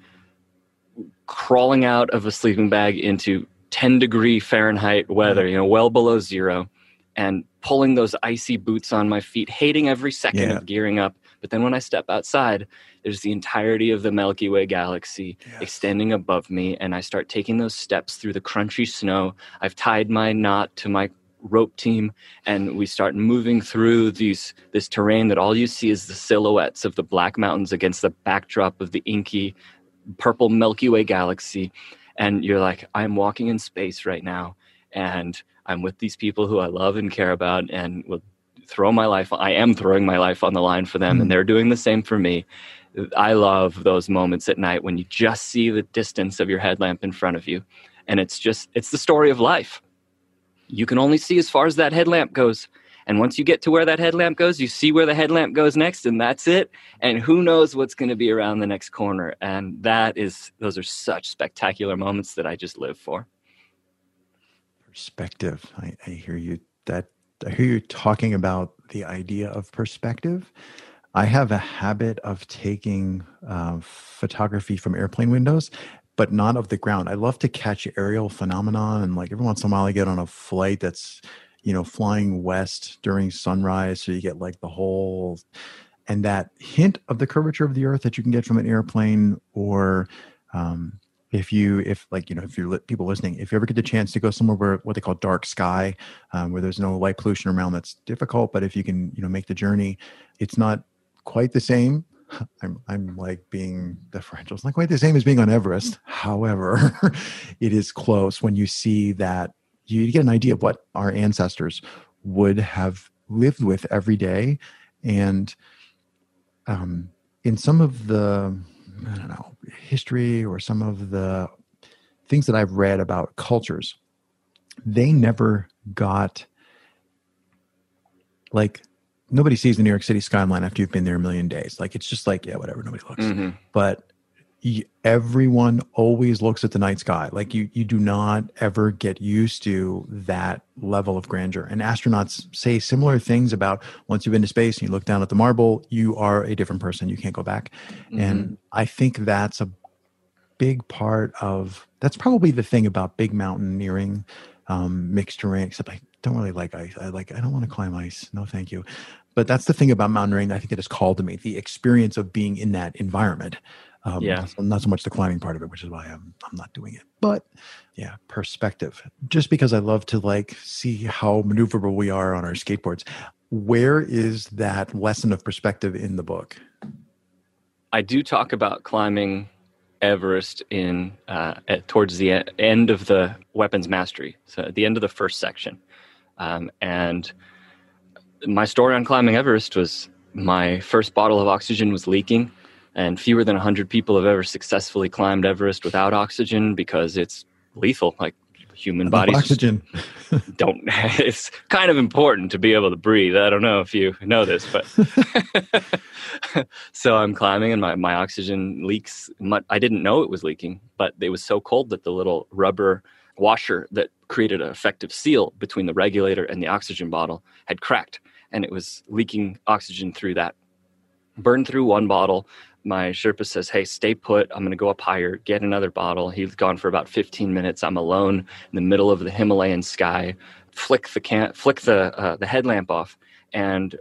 crawling out of a sleeping bag into 10 degree Fahrenheit weather, you know, well below zero, and pulling those icy boots on my feet, hating every second yeah. of gearing up. But then when I step outside, there's the entirety of the Milky Way galaxy yes. extending above me, and I start taking those steps through the crunchy snow. I've tied my knot to my rope team and we start moving through these this terrain that all you see is the silhouettes of the black mountains against the backdrop of the inky purple milky way galaxy and you're like i'm walking in space right now and I'm with these people who I love and care about and will throw my life I am throwing my life on the line for them mm. and they're doing the same for me. I love those moments at night when you just see the distance of your headlamp in front of you and it's just it's the story of life. You can only see as far as that headlamp goes. And once you get to where that headlamp goes, you see where the headlamp goes next, and that's it. And who knows what's going to be around the next corner. And that is, those are such spectacular moments that I just live for perspective. I, I hear you that I hear you talking about the idea of perspective. I have a habit of taking uh, photography from airplane windows, but not of the ground. I love to catch aerial phenomenon, and like every once in a while, I get on a flight that's you know flying west during sunrise, so you get like the whole and that hint of the curvature of the earth that you can get from an airplane or um, if you if like you know if you're people listening if you ever get the chance to go somewhere where what they call dark sky um, where there's no light pollution around that's difficult but if you can you know make the journey it's not quite the same. (laughs) I'm i'm like being deferential it's not quite the same as being on everest. However (laughs) it is close when you see that you get an idea of what our ancestors would have lived with every day. And um, in some of the I don't know, history or some of the things that I've read about cultures, they never got like nobody sees the New York City skyline after you've been there a million days. Like it's just like, yeah, whatever, nobody looks. Mm-hmm. But everyone always looks at the night sky. Like you you do not ever get used to that level of grandeur. And astronauts say similar things about once you've been to space and you look down at the marble you are a different person. You can't go back. Mm-hmm. and i think that's a big part of that's probably the thing about big mountaineering um, mixed terrain except i don't really like ice. I like i don't want to climb ice. No thank you. But that's the thing about mountaineering i think it has called to me the experience of being in that environment Um, Yeah. Not so much the climbing part of it, which is why I'm I'm not doing it. But yeah, perspective. Just because I love to like see how maneuverable we are on our skateboards. Where is that lesson of perspective in the book? I do talk about climbing Everest in uh, at, towards the end of the weapons mastery, so at the end of the first section. Um, and my story on climbing Everest was my first bottle of oxygen was leaking, and fewer than 100 people have ever successfully climbed Everest without oxygen because it's lethal. Like human bodies oxygen. (laughs) don't (laughs) it's kind of important to be able to breathe i don't know if you know this but (laughs) so i'm climbing and my, my oxygen leaks i didn't know it was leaking but it was so cold that the little rubber washer that created an effective seal between the regulator and the oxygen bottle had cracked and it was leaking oxygen through that burned through one bottle my Sherpa says, Hey, stay put. I'm going to go up higher, get another bottle. He's gone for about 15 minutes. I'm alone in the middle of the Himalayan sky. Flick the can, flick the uh, the headlamp off, and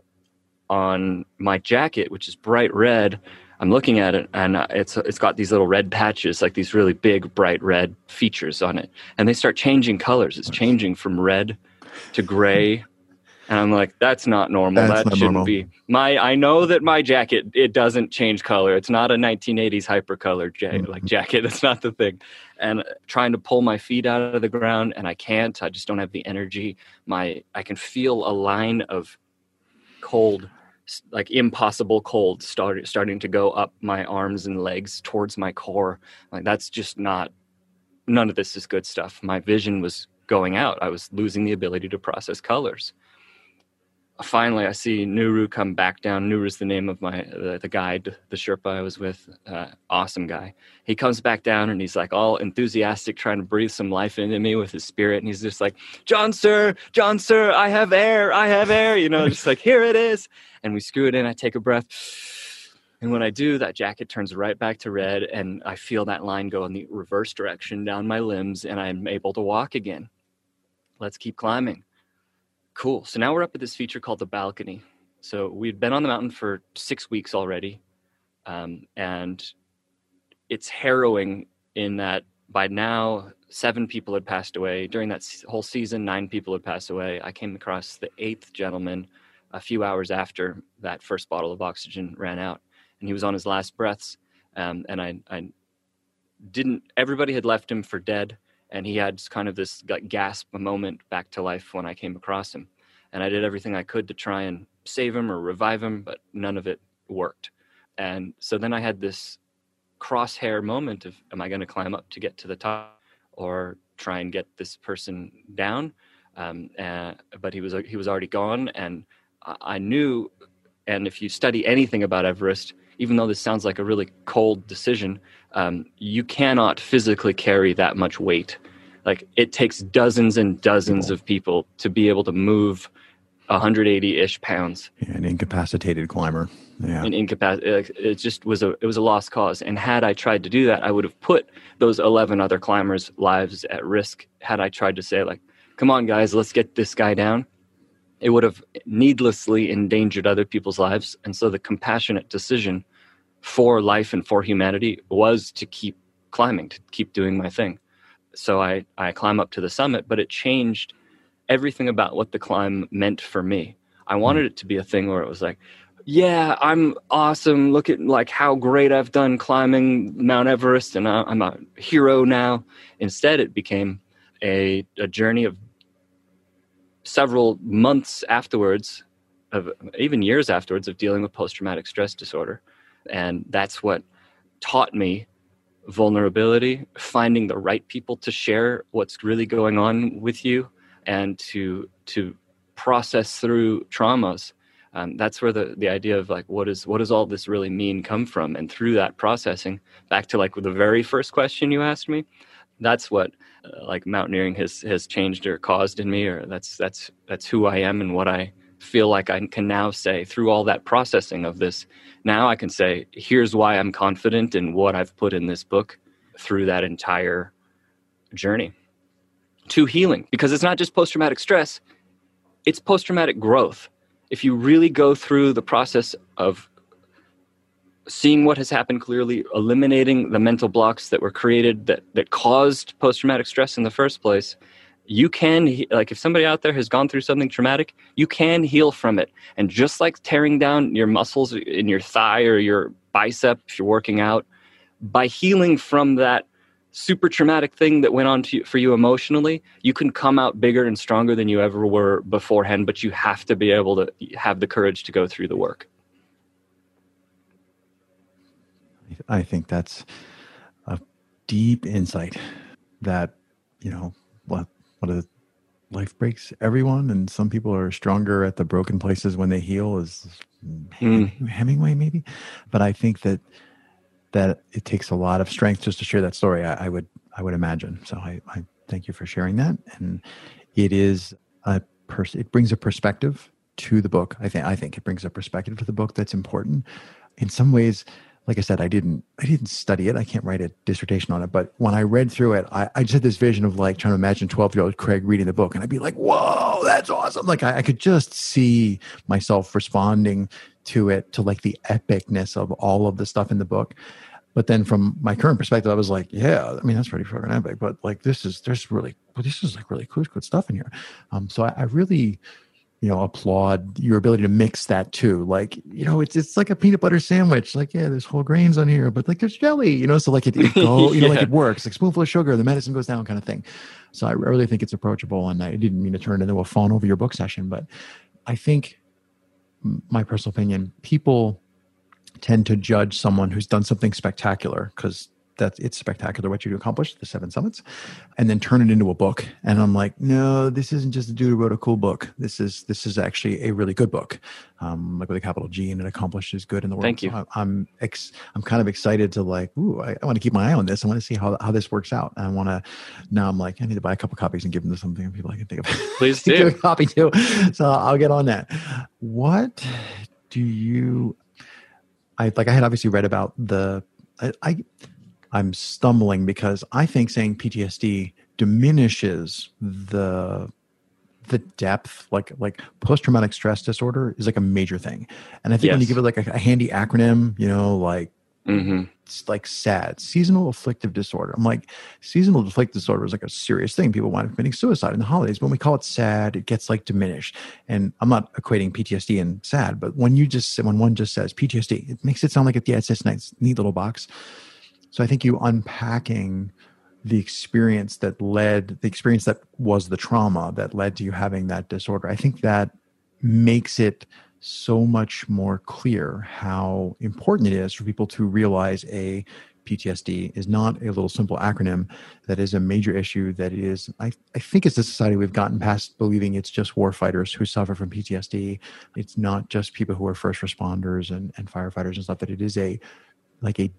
on my jacket, which is bright red, I'm looking at it, and it's it's got these little red patches, like these really big bright red features on it, and they start changing colors. It's changing from red to gray. And I'm like, that's not normal. That's that not shouldn't normal. be my. I know that my jacket it doesn't change color. It's not a 1980s hypercolor ja- Mhm. like jacket. (laughs) That's not the thing. And trying to pull my feet out of the ground, and I can't. I just don't have the energy. My I can feel a line of cold, like impossible cold, start, starting to go up my arms and legs towards my core. Like that's just not. None of this is good stuff. My vision was going out. I was losing the ability to process colors finally I see Nuru come back down. Nuru's the name of my the, the guide, the Sherpa I was with. Uh, awesome guy. He comes back down and he's like all enthusiastic, trying to breathe some life into me with his spirit. And he's just like, "John, sir, John, sir, I have air, I have air." You know, just like here it is. And we screw it in. I take a breath. And when I do, that jacket turns right back to red, and I feel that line go in the reverse direction down my limbs, and I'm able to walk again. Let's keep climbing. Cool. So now we're up at this feature called the balcony. So we've been on the mountain for six weeks already. Um, and it's harrowing in that by now, seven people had passed away. During that whole season, nine people had passed away. I came across the eighth gentleman a few hours after that first bottle of oxygen ran out. And he was on his last breaths. Um, and I, I didn't, everybody had left him for dead and he had kind of this gasp moment back to life when I came across him. And I did everything I could to try and save him or revive him, but none of it worked. And so then I had this crosshair moment of am I going to climb up to get to the top or try and get this person down? Um, uh, but he was he was already gone, and I knew. And if you study anything about Everest, even though this sounds like a really cold decision, um, you cannot physically carry that much weight. Like it takes dozens and dozens of people to be able to move 180 ish pounds. An incapacitated climber. Yeah. An incapacity. It just was a it was a lost cause. And had I tried to do that, I would have put those 11 other climbers' lives at risk. Had I tried to say like, "Come on, guys, let's get this guy down," it would have needlessly endangered other people's lives. And so the compassionate decision for life and for humanity was to keep climbing, to keep doing my thing. So I, I climb up to the summit, but it changed everything about what the climb meant for me. I hmm. wanted it to be a thing where it was like, yeah, I'm awesome. Look at like how great I've done climbing Mount Everest, and I- I'm a hero now. Instead, it became a, a journey of several months afterwards, of even years afterwards, of dealing with post traumatic stress disorder. And that's what taught me vulnerability, finding the right people to share what's really going on with you, and to to process through traumas. Um, that's where the, the idea of like what is what does all this really mean come from and through that processing back to like the very first question you asked me that's what uh, like mountaineering has has changed or caused in me or that's that's that's who I am and what I feel like I can now say through all that processing of this now I can say here's why I'm confident in what I've put in this book through that entire journey. To healing because it's not just post traumatic stress it's post traumatic growth. If you really go through the process of seeing what has happened clearly, eliminating the mental blocks that were created that, that caused post traumatic stress in the first place, you can, like, if somebody out there has gone through something traumatic, you can heal from it. And just like tearing down your muscles in your thigh or your bicep if you're working out, by healing from that super traumatic thing that went on to you, for you emotionally, you can come out bigger and stronger than you ever were beforehand, but you have to be able to have the courage to go through the work. I think that's a deep insight that, you know, what, what a life breaks everyone. And some people are stronger at the broken places when they heal is mm. Hemingway maybe. But I think that, that it takes a lot of strength just to share that story. I, I would, I would imagine. So I, I thank you for sharing that. And it is a person, it brings a perspective to the book. I think, I think it brings a perspective to the book that's important in some ways like I said, I didn't I didn't study it. I can't write a dissertation on it. But when I read through it, I, I just had this vision of like trying to imagine 12 year old Craig reading the book and I'd be like, whoa, that's awesome. Like I, I could just see myself responding to it, to like the epicness of all of the stuff in the book. But then from my current perspective, I was like, yeah, I mean, that's pretty fucking epic. But like, this is, there's really, this is like really cool, good stuff in here. Um, so I, I really, you know applaud your ability to mix that too. Like you know it's it's like a peanut butter sandwich. Like yeah there's whole grains on here but like there's jelly you know so like it, it (laughs) go, you yeah. know like it works. Like spoonful of sugar the medicine goes down kind of thing. So i really think it's approachable and i didn't mean to turn it into a fawn over your book session but i think my personal opinion people tend to judge someone who's done something spectacular because that it's spectacular what you accomplished, the seven summits and then turn it into a book. And i'm like no this isn't just a dude who wrote a cool book. This is this is actually a really good book. Um, like with a capital g and it accomplishes good in the world. Thank you. So I, am ex, i'm kind of excited to like ooh i, I want to keep my eye on this. I want to see how, how this works out. I want to now i'm like i need to buy a couple copies and give them to something people i can think of. Please (laughs) do. a copy too so i'll get on that. What do you I like I had obviously read about the I, I I'm stumbling because I think saying PTSD diminishes the the depth like like post traumatic stress disorder is like a major thing. And i think yes. when you give it like a, a handy acronym you know like mm-hmm. it's like sad seasonal afflictive disorder. I'm like seasonal afflictive disorder is like a serious thing. People wind up committing suicide in the holidays. When we call it sad it gets like diminished. And i'm not equating ptsd and sad but when you just when one just says ptsd it makes it sound like it, yeah it's nice neat little box so I think you unpacking the experience that led the experience that was the trauma that led to you having that disorder. I think that makes it so much more clear how important it is for people to realize a PTSD is not a little simple acronym that is a major issue that is I, I think as a society we've gotten past believing it's just warfighters who suffer from PTSD. It's not just people who are first responders and, and firefighters and stuff, that it is a like a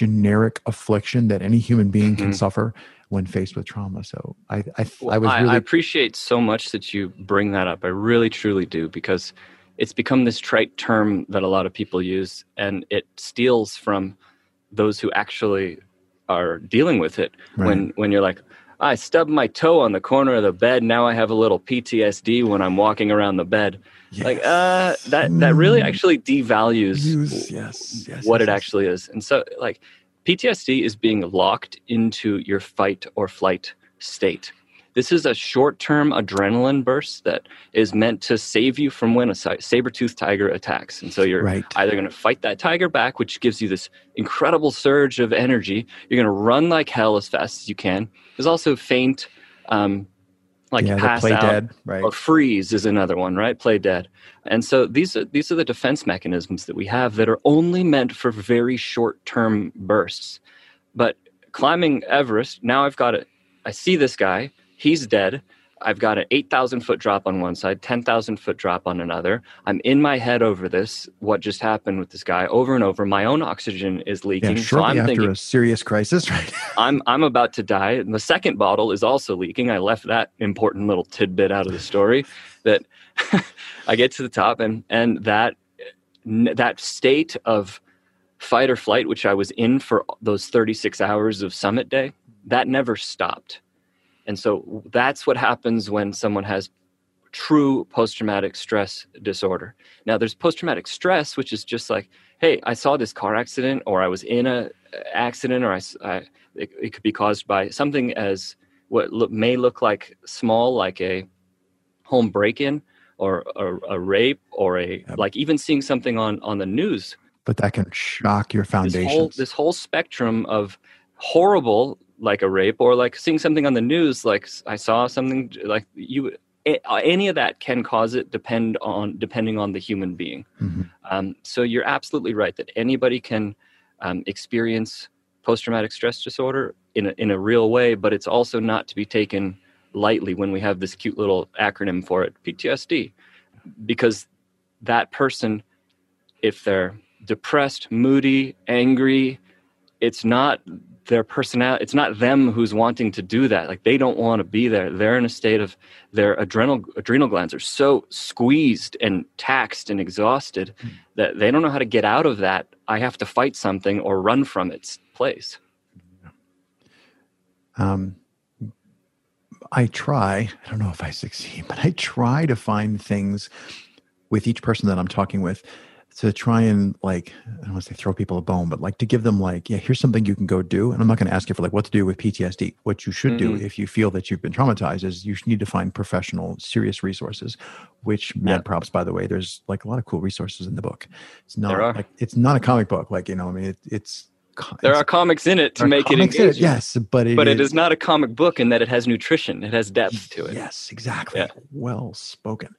generic affliction that any human being can mm-hmm. suffer when faced with trauma. So I, I, I was really... I, appreciate so much that you bring that up. I really, truly do because it's become this trite term that a lot of people use, and it steals from those who actually are dealing with it. Right. When when you're like, I stubbed my toe on the corner of the bed. Now I have a little PTSD when I'm walking around the bed. Yes. Like uh, that that really mm. actually devalues Use, yes, yes, what yes, it actually is. And so like PTSD is being locked into your fight or flight state. This is a short-term adrenaline burst that is meant to save you from when a saber-toothed tiger attacks. And so you're right. either going to fight that tiger back, which gives you this incredible surge of energy. You're going to run like hell as fast as you can. There's also faint um, like yeah, pass play out dead, right. or freeze is another one, right? Play dead. And so these are these are the defense mechanisms that we have that are only meant for very short term bursts. But climbing Everest, now I've got it. I see this guy, he's dead. I've got an 8,000 foot drop on one side, 10,000 foot drop on another. I'm in my head over this, what just happened with this guy over and over. My own oxygen is leaking. Yeah, shortly so I'm after thinking, a serious crisis, (laughs) right? I'm, I'm about to die. And the second bottle is also leaking. I left that important little tidbit out of the story that (laughs) I get to the top and, and that, that state of fight or flight, which I was in for those 36 hours of summit day, that never stopped and so that's what happens when someone has true post traumatic stress disorder. Now, there's post traumatic stress, which is just like, hey, I saw this car accident, or I was in a accident, or I, I it, it, could be caused by something as what look, may look like small, like a home break in, or a, a, rape, or a yep. like even seeing something on on the news. But that can shock your foundation. This this whole spectrum of horrible like a rape or like seeing something on the news like i saw something like you any of that can cause it depend on depending on the human being mm-hmm. um, so you're absolutely right that anybody can um, experience post-traumatic stress disorder in a, in a real way but it's also not to be taken lightly when we have this cute little acronym for it ptsd because that person if they're depressed moody angry it's not their personality it's not them who's wanting to do that. Like they don't want to be there. They're in a state of their adrenal adrenal glands are so squeezed and taxed and exhausted mm. that they don't know how to get out of that i have to fight something or run from its place. Um i try i don't know if i succeed but i try to find things with each person that i'm talking with to try and like I don't want to say throw people a bone, but like to give them like, yeah, here's something you can go do. And I'm not going to ask you for like what to do with PTSD. What you should mm-hmm. do if you feel that you've been traumatized is you need to find professional, serious resources. Which mad yeah. props, by the way. There's like a lot of cool resources in the book. It's not like it's not a comic book. Like you know, I mean, it, it's there are comics in it to make it engaging. It, yes, but it, but it is not a comic book in that it has nutrition. It has depth to it. Yes, exactly. Yeah. Well spoken.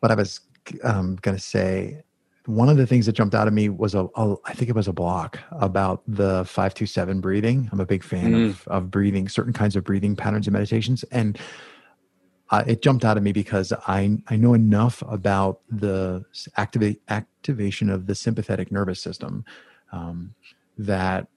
But I was um, going to say one of the things that jumped out at me was a, a I think it was a block about the 527 breathing. I'm a big fan mm. of, of breathing, certain kinds of breathing patterns and meditations. And uh, it jumped out at me because I, I know enough about the activate, activation of the sympathetic nervous system um, that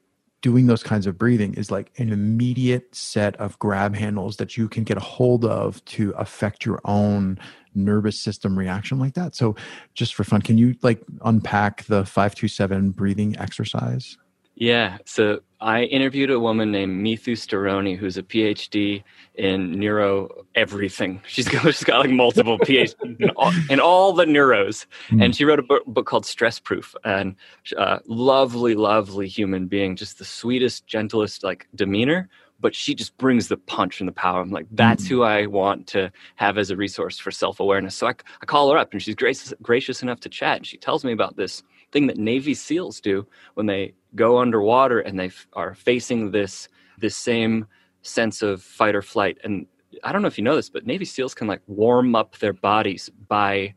doing those kinds of breathing is like an immediate set of grab handles that you can get a hold of to affect your own nervous system reaction like that. So, just for fun, can you like unpack the 527 breathing exercise? Yeah. So I interviewed a woman named Mithu Storoni, who's a PhD in neuro everything. (laughs) She's got, she's got like multiple (laughs) PhDs in, all, in all the neuros. Mm. And she wrote a book, book called Stress Proof. And uh, lovely, lovely human being, just the sweetest, gentlest like demeanor. But she just brings the punch and the power. I'm like, that's mm. who I want to have as a resource for self awareness. So I, I call her up and she's gracious, gracious enough to chat. And she tells me about this thing that Navy SEALs do when they go underwater and they f- are facing this this same sense of fight or flight. And I don't know if you know this, but Navy SEALs can like warm up their bodies by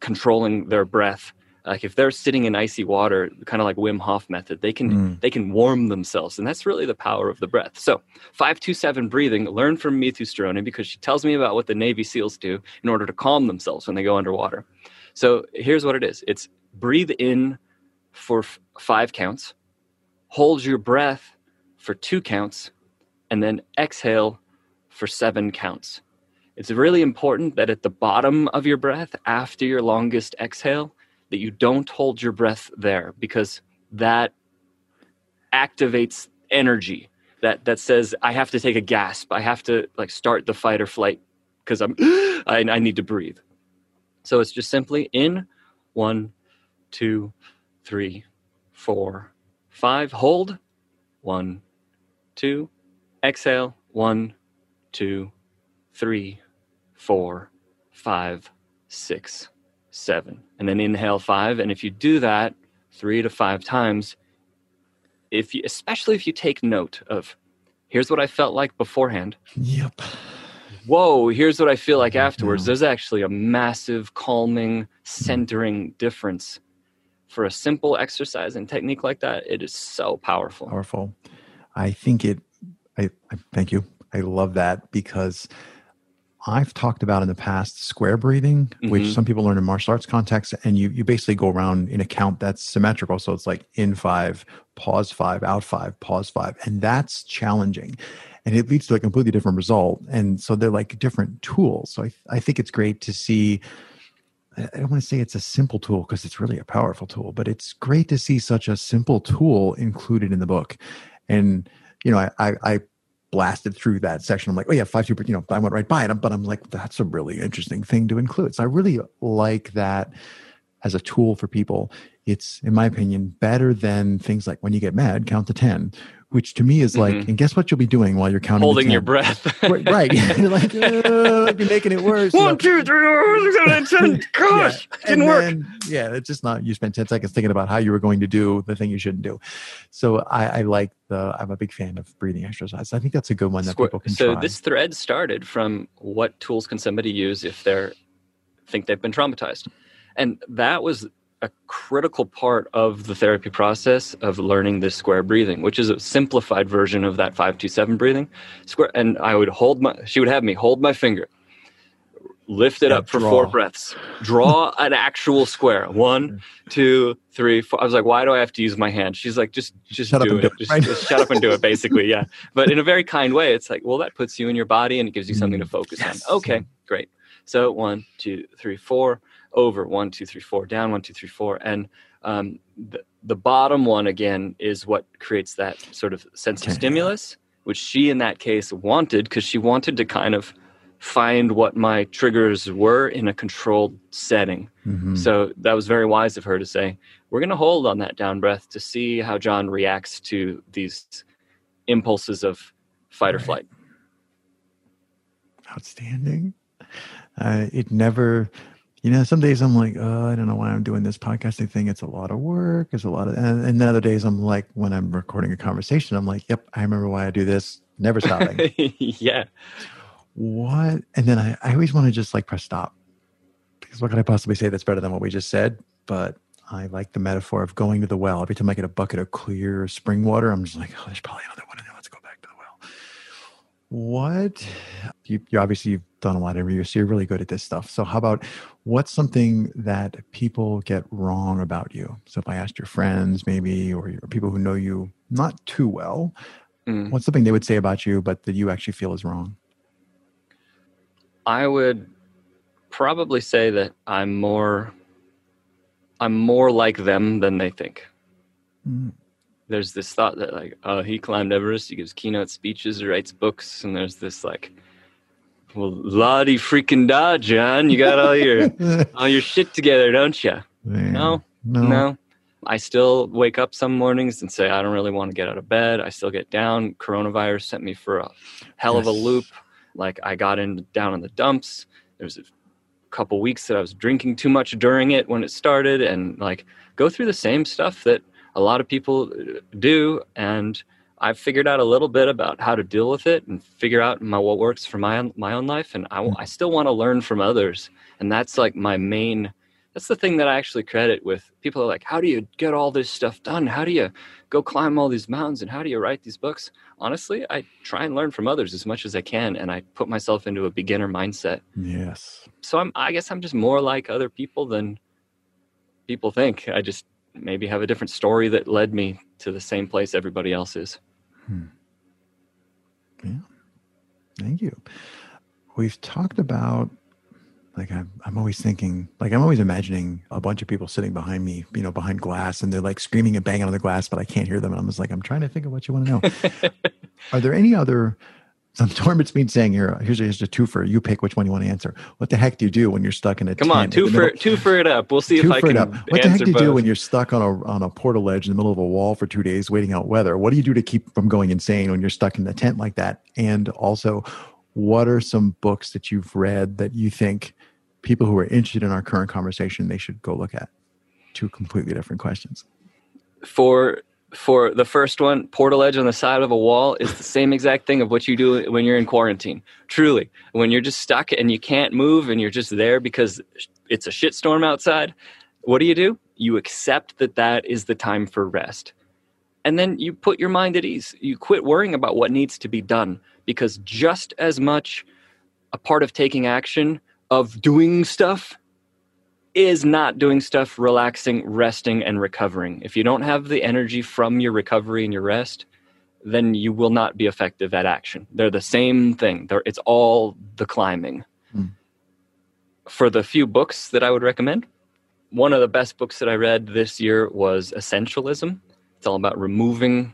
controlling their breath. Like if they're sitting in icy water, kind of like Wim Hof method, they can mm. they can warm themselves, and that's really the power of the breath. So five two seven breathing. Learn from Mithu Storoni because she tells me about what the Navy SEAls do in order to calm themselves when they go underwater. So here's what it is: it's breathe in for f- five counts, hold your breath for two counts, and then exhale for seven counts. It's really important that at the bottom of your breath, after your longest exhale, that you don't hold your breath there because that activates energy that that says I have to take a gasp. I have to like start the fight or flight because I'm (gasps) I, I need to breathe. So it's just simply in one, two, three, four, five. Hold. One, two. Exhale. One, two, three, four, five, six, seven. And then inhale five. And if you do that three to five times, if you, especially if you take note of here's what I felt like beforehand. Yep. Whoa, here's what I feel like mm-hmm. afterwards. There's actually a massive calming, centering difference for a simple exercise and technique like that, it is so powerful. Powerful. I think it, I, I thank you. I love that because I've talked about in the past square breathing, mm-hmm. which some people learn in martial arts context, and you you basically go around in a count that's symmetrical. So it's like in five, pause five, out five, pause five, and that's challenging, and it leads to a completely different result. And so they're like different tools. So I I think it's great to see I don't want to say it's a simple tool because it's really a powerful tool, but it's great to see such a simple tool included in the book. And you know, I, I, I blasted through that section. I'm like, oh yeah, five super. You know, I went right by it, but I'm like, that's a really interesting thing to include. So I really like that as a tool for people. It's, in my opinion, better than things like when you get mad, count to ten, which to me is like, mm-hmm. and guess what you'll be doing while you're counting, holding your breath. (laughs) right, right. (laughs) you're like, oh, you're making it worse. One, two, three, four, ten. (laughs) Gosh, yeah. didn't work. Then, yeah, it's just not. You spent ten seconds thinking about how you were going to do the thing you shouldn't do. So I, I like the. I'm a big fan of breathing exercise. I think that's a good one that Square. people can so try. this thread started from what tools can somebody use if they're think they've been traumatized, and that was a critical part of the therapy process of learning this square breathing, which is a simplified version of that 527 breathing. Square and I would hold my she would have me hold my finger, lift it yeah, up for draw. four breaths, draw an actual square. One, two, three, four. I was like, why do I have to use my hand? She's like, just just shut do it. Do it. Just, right? just, shut up and do it, (laughs) basically. Yeah. But in a very kind way, it's like, well, that puts you in your body and it gives you something to mm. focus yes. on. Okay, great. So one, two, three, four over one, two, three, four, down one, two, three, four. And um, the, the bottom one, again, is what creates that sort of sense of stimulus, which she, in that case, wanted because she wanted to kind of find what my triggers were in a controlled setting. Mm-hmm. So that was very wise of her to say, we're going to hold on that down breath to see how John reacts to these impulses of fight or flight. Outstanding. Uh, it never you know, some days I'm like, oh, I don't know why I'm doing this podcasting thing. It's a lot of work. It's a lot of, and, and then other days I'm like, when I'm recording a conversation, I'm like, yep, I remember why I do this. Never stopping. (laughs) yeah. What? And then I, I always want to just like press stop because what could I possibly say that's better than what we just said? But I like the metaphor of going to the well. Every time I get a bucket of clear spring water, I'm just like, oh, there's probably another one in there. Let's go back to the well. What? You, you obviously you've done a lot of reviews, so you're really good at this stuff. So how about what's something that people get wrong about you? So if I asked your friends, maybe, or, or people who know you not too well, mm. what's something they would say about you, but that you actually feel is wrong? I would probably say that I'm more I'm more like them than they think. Mm. There's this thought that like, oh, he climbed Everest, he gives keynote speeches, he writes books, and there's this like well, lottie freaking da, John. You got all your (laughs) all your shit together, don't you? No, no, no. I still wake up some mornings and say I don't really want to get out of bed. I still get down. Coronavirus sent me for a hell yes. of a loop. Like I got in down in the dumps. There was a couple weeks that I was drinking too much during it when it started, and like go through the same stuff that a lot of people do, and I've figured out a little bit about how to deal with it and figure out my, what works for my own, my own life. And I, mm. I still want to learn from others. And that's like my main, that's the thing that I actually credit with people are like, how do you get all this stuff done? How do you go climb all these mountains? And how do you write these books? Honestly, I try and learn from others as much as I can. And I put myself into a beginner mindset. Yes. So I'm, I guess I'm just more like other people than people think. I just maybe have a different story that led me to the same place everybody else is. Hmm. Yeah. Thank you. We've talked about like I'm, I'm always thinking like i'm always imagining a bunch of people sitting behind me you know behind glass and they're like screaming and banging on the glass but i can't hear them and i'm just like i'm trying to think of what you want to know (laughs) are there any other (laughs) some Torbert's been saying here, here's a, here's a twofer. You pick which one you want to answer. What the heck do you do when you're stuck in a Come on, two for two for it up. We'll see if I can. It up. What the heck do you both. do when you're stuck on a on a portaledge in the middle of a wall for two days waiting out weather? What do you do to keep from going insane when you're stuck in a tent like that? And also, what are some books that you've read that you think people who are interested in our current conversation they should go look at? Two completely different questions. For for the first one, portaledge on the side of a wall is the same exact thing of what you do when you're in quarantine. Truly, when you're just stuck and you can't move and you're just there because it's a shitstorm outside, what do you do? You accept that that is the time for rest. And then you put your mind at ease. You quit worrying about what needs to be done because just as much a part of taking action of doing stuff is not doing stuff, relaxing, resting, and recovering. If you don't have the energy from your recovery and your rest, then you will not be effective at action. They're the same thing. They're, it's all the climbing. Mm. For the few books that I would recommend, one of the best books that I read this year was Essentialism. It's all about removing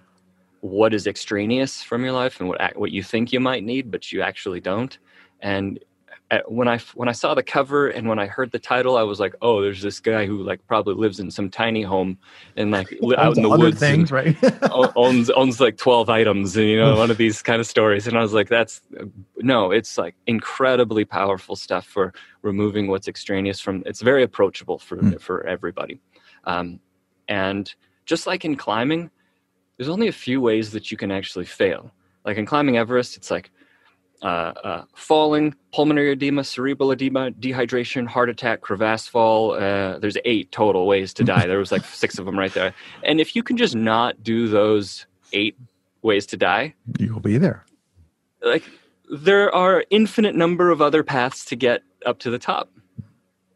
what is extraneous from your life and what what you think you might need, but you actually don't. And when I when I saw the cover and when I heard the title, I was like, oh, there's this guy who like probably lives in some tiny home and like (laughs) out in the woods, things, right? owns owns like twelve items, and you know, one of these (laughs) kind of stories. And I was like, that's no, it's like incredibly powerful stuff for removing what's extraneous from. It's very approachable for mm. for everybody, um, and just like in climbing, there's only a few ways that you can actually fail. Like in climbing Everest, it's like uh, uh, falling, pulmonary edema, cerebral edema, dehydration, heart attack, crevasse fall. Uh, there's eight total ways to die. There was like (laughs) six of them right there. And if you can just not do those eight ways to die, you'll be there. Like there are infinite number of other paths to get up to the top.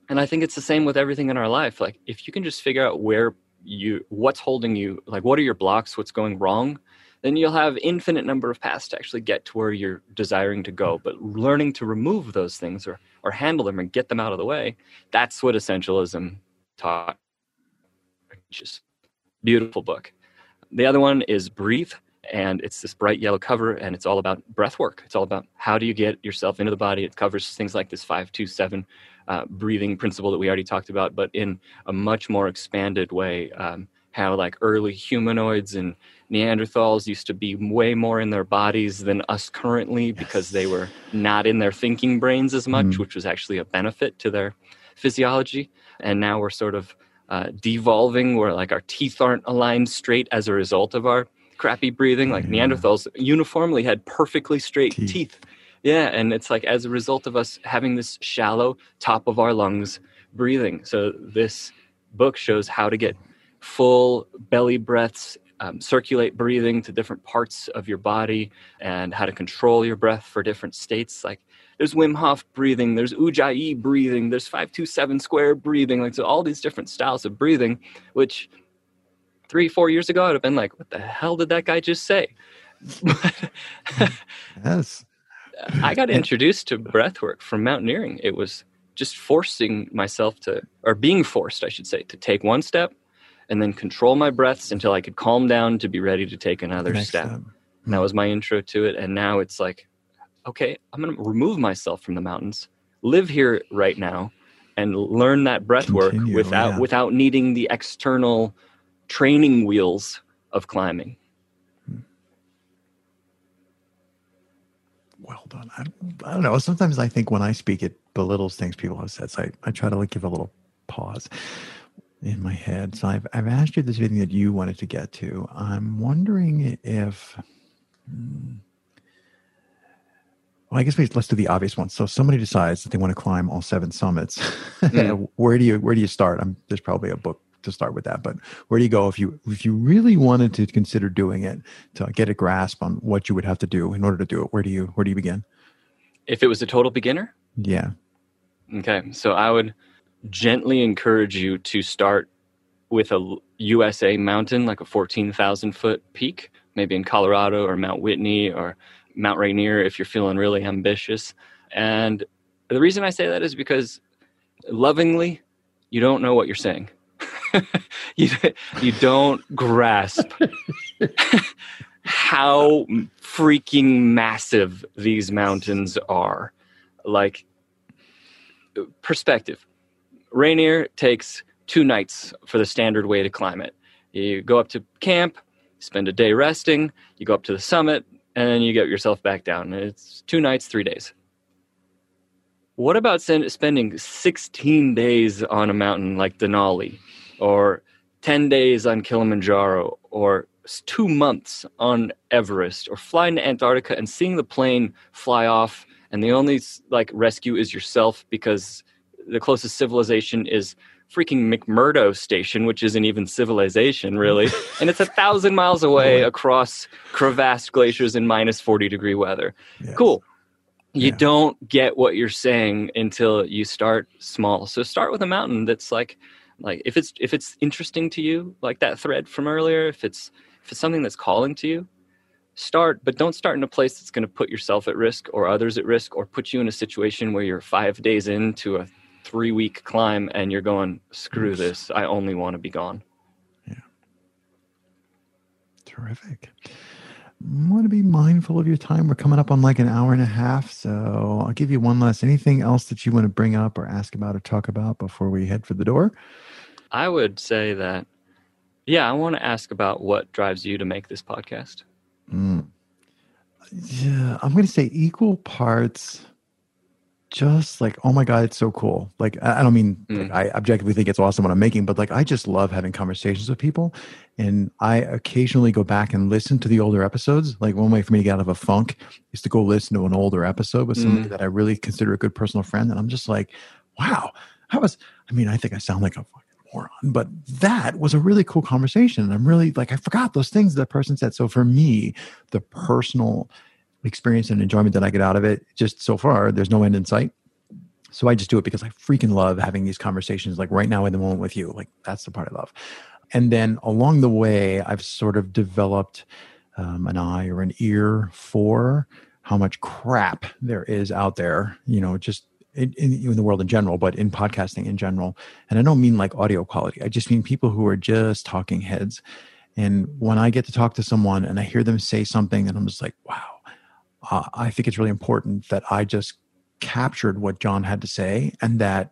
And I think it's the same with everything in our life. Like if you can just figure out where you what's holding you, like what are your blocks, what's going wrong, then you'll have infinite number of paths to actually get to where you're desiring to go. But learning to remove those things or or handle them and get them out of the way that's what essentialism taught. Just beautiful book. The other one is breathe and it's this bright yellow cover and it's all about breath work. It's all about how do you get yourself into the body. It covers things like this 527 uh, breathing principle that we already talked about but in a much more expanded way um, how like early humanoids and Neanderthals used to be way more in their bodies than us currently yes. because they were not in their thinking brains as much, mm. which was actually a benefit to their physiology. And now we're sort of uh, devolving where like our teeth aren't aligned straight as a result of our crappy breathing. Like yeah. Neanderthals uniformly had perfectly straight teeth. teeth. Yeah, and it's like as a result of us having this shallow top of our lungs breathing. So this book shows how to get full belly breaths, um, circulate breathing to different parts of your body, and how to control your breath for different states. Like there's Wim Hof breathing, there's Ujjayi breathing, there's 527 square breathing. Like so, all these different styles of breathing, which three, four years ago, I'd have been like, what the hell did that guy just say? (laughs) yes. I got introduced to breath work from mountaineering. It was just forcing myself to, or being forced, I should say, to take one step and then control my breaths until I could calm down to be ready to take another Next step. Time. And that was my intro to it. And now it's like, okay, I'm going to remove myself from the mountains, live here right now, and learn that breath Continue, work without yeah. without needing the external training wheels of climbing. Hmm. Well done. I, I don't know. Sometimes I think when I speak, it belittles things people have said. So I, I try to like give a little pause in my head. So I've, I've asked you this thing that you wanted to get to. I'm wondering if, hmm, well, I guess we, let's do the obvious one. So somebody decides that they want to climb all seven summits. (laughs) Mm. where do you where do you start? I'm, there's probably a book to start with that, but where do you go if you if you really wanted to consider doing it to get a grasp on what you would have to do in order to do it? Where do you where do you begin? If it was a total beginner, yeah. Okay, so I would gently encourage you to start with a USA mountain, like a 14,000 foot peak, maybe in Colorado or Mount Whitney or Mount Rainier if you're feeling really ambitious. And the reason I say that is because lovingly, you don't know what you're saying. (laughs) you, you don't grasp how freaking massive these mountains are. Like, perspective Rainier takes two nights for the standard way to climb it. You go up to camp, spend a day resting, you go up to the summit, and then you get yourself back down. It's two nights, three days. What about spending 16 days on a mountain like Denali, or 10 days on Kilimanjaro, or two months on Everest, or flying to Antarctica and seeing the plane fly off, and the only like rescue is yourself because the closest civilization is freaking McMurdo Station, which isn't even civilization really, (laughs) and it's a thousand miles away across crevassed glaciers in minus forty degree weather. Yes. Cool. You yeah. don't get what you're saying until you start small. So start with a mountain that's like, like if it's if it's interesting to you, like that thread from earlier. If it's if it's something that's calling to you, start. But don't start in a place that's going to put yourself at risk or others at risk, or put you in a situation where you're five days into a three week climb and you're going, screw this. I only want to be gone. Yeah. Terrific. want to be mindful of your time. We're coming up on like an hour and a half. So I'll give you one last anything else that you want to bring up or ask about or talk about before we head for the door? I would say that, yeah, I want to ask about what drives you to make this podcast. Mm. Yeah, I'm going to say equal parts just like oh my god it's so cool like i don't mean mm. like, i objectively think it's awesome what i'm making but like i just love having conversations with people and i occasionally go back and listen to the older episodes like one way for me to get out of a funk is to go listen to an older episode with somebody mm. that i really consider a good personal friend and i'm just like wow i was i mean i think i sound like a fucking moron but that was a really cool conversation and i'm really like i forgot those things that person said so for me the personal experience and enjoyment that I get out of it. Just so far, there's no end in sight. So I just do it because I freaking love having these conversations like right now in the moment with you. Like that's the part I love. And then along the way, I've sort of developed um, an eye or an ear for how much crap there is out there, you know, just in, in, in, the world in general, but in podcasting in general. And I don't mean like audio quality. I just mean people who are just talking heads. And when I get to talk to someone and I hear them say something, and I'm just like, wow, uh, I think it's really important that I just captured what John had to say and that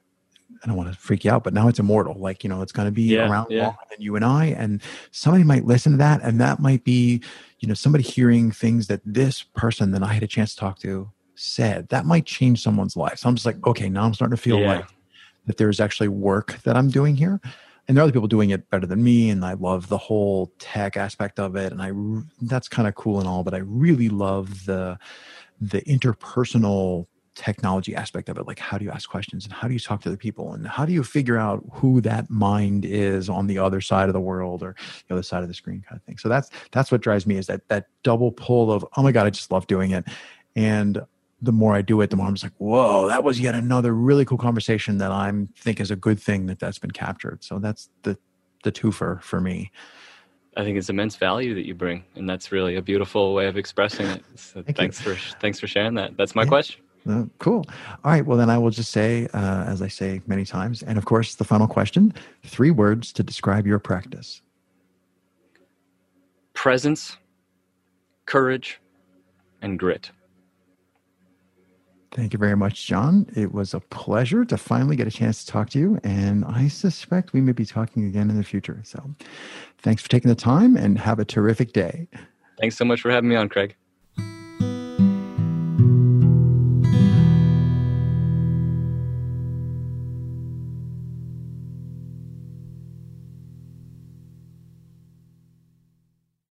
I don't want to freak you out, but now it's immortal. Like, you know, it's going to be yeah, around yeah. longer than you and I. And somebody might listen to that. And that might be, you know, somebody hearing things that this person that I had a chance to talk to said. That might change someone's life. So I'm just like, okay, now I'm starting to feel yeah. like that there's actually work that I'm doing here and there are other people doing it better than me and i love the whole tech aspect of it and i that's kind of cool and all but i really love the the interpersonal technology aspect of it like how do you ask questions and how do you talk to the people and how do you figure out who that mind is on the other side of the world or the other side of the screen kind of thing. So that's that's what drives me is that that double pull of oh my god i just love doing it. And the more I do it, the more I'm just like, whoa, that was yet another really cool conversation that I'm think is a good thing that that's been captured. So that's the the twofer for me. I think it's immense value that you bring, and that's really a beautiful way of expressing it. (laughs) So Thank thanks you. for thanks for sharing that. That's my yeah. question. Uh, cool. All right. Well, then I will just say, uh, as I say many times, and of course, the final question: three words to describe your practice. Presence, courage, and grit. Thank you very much, John. It was a pleasure to finally get a chance to talk to you. And I suspect we may be talking again in the future. So thanks for taking the time and have a terrific day. Thanks so much for having me on, Craig.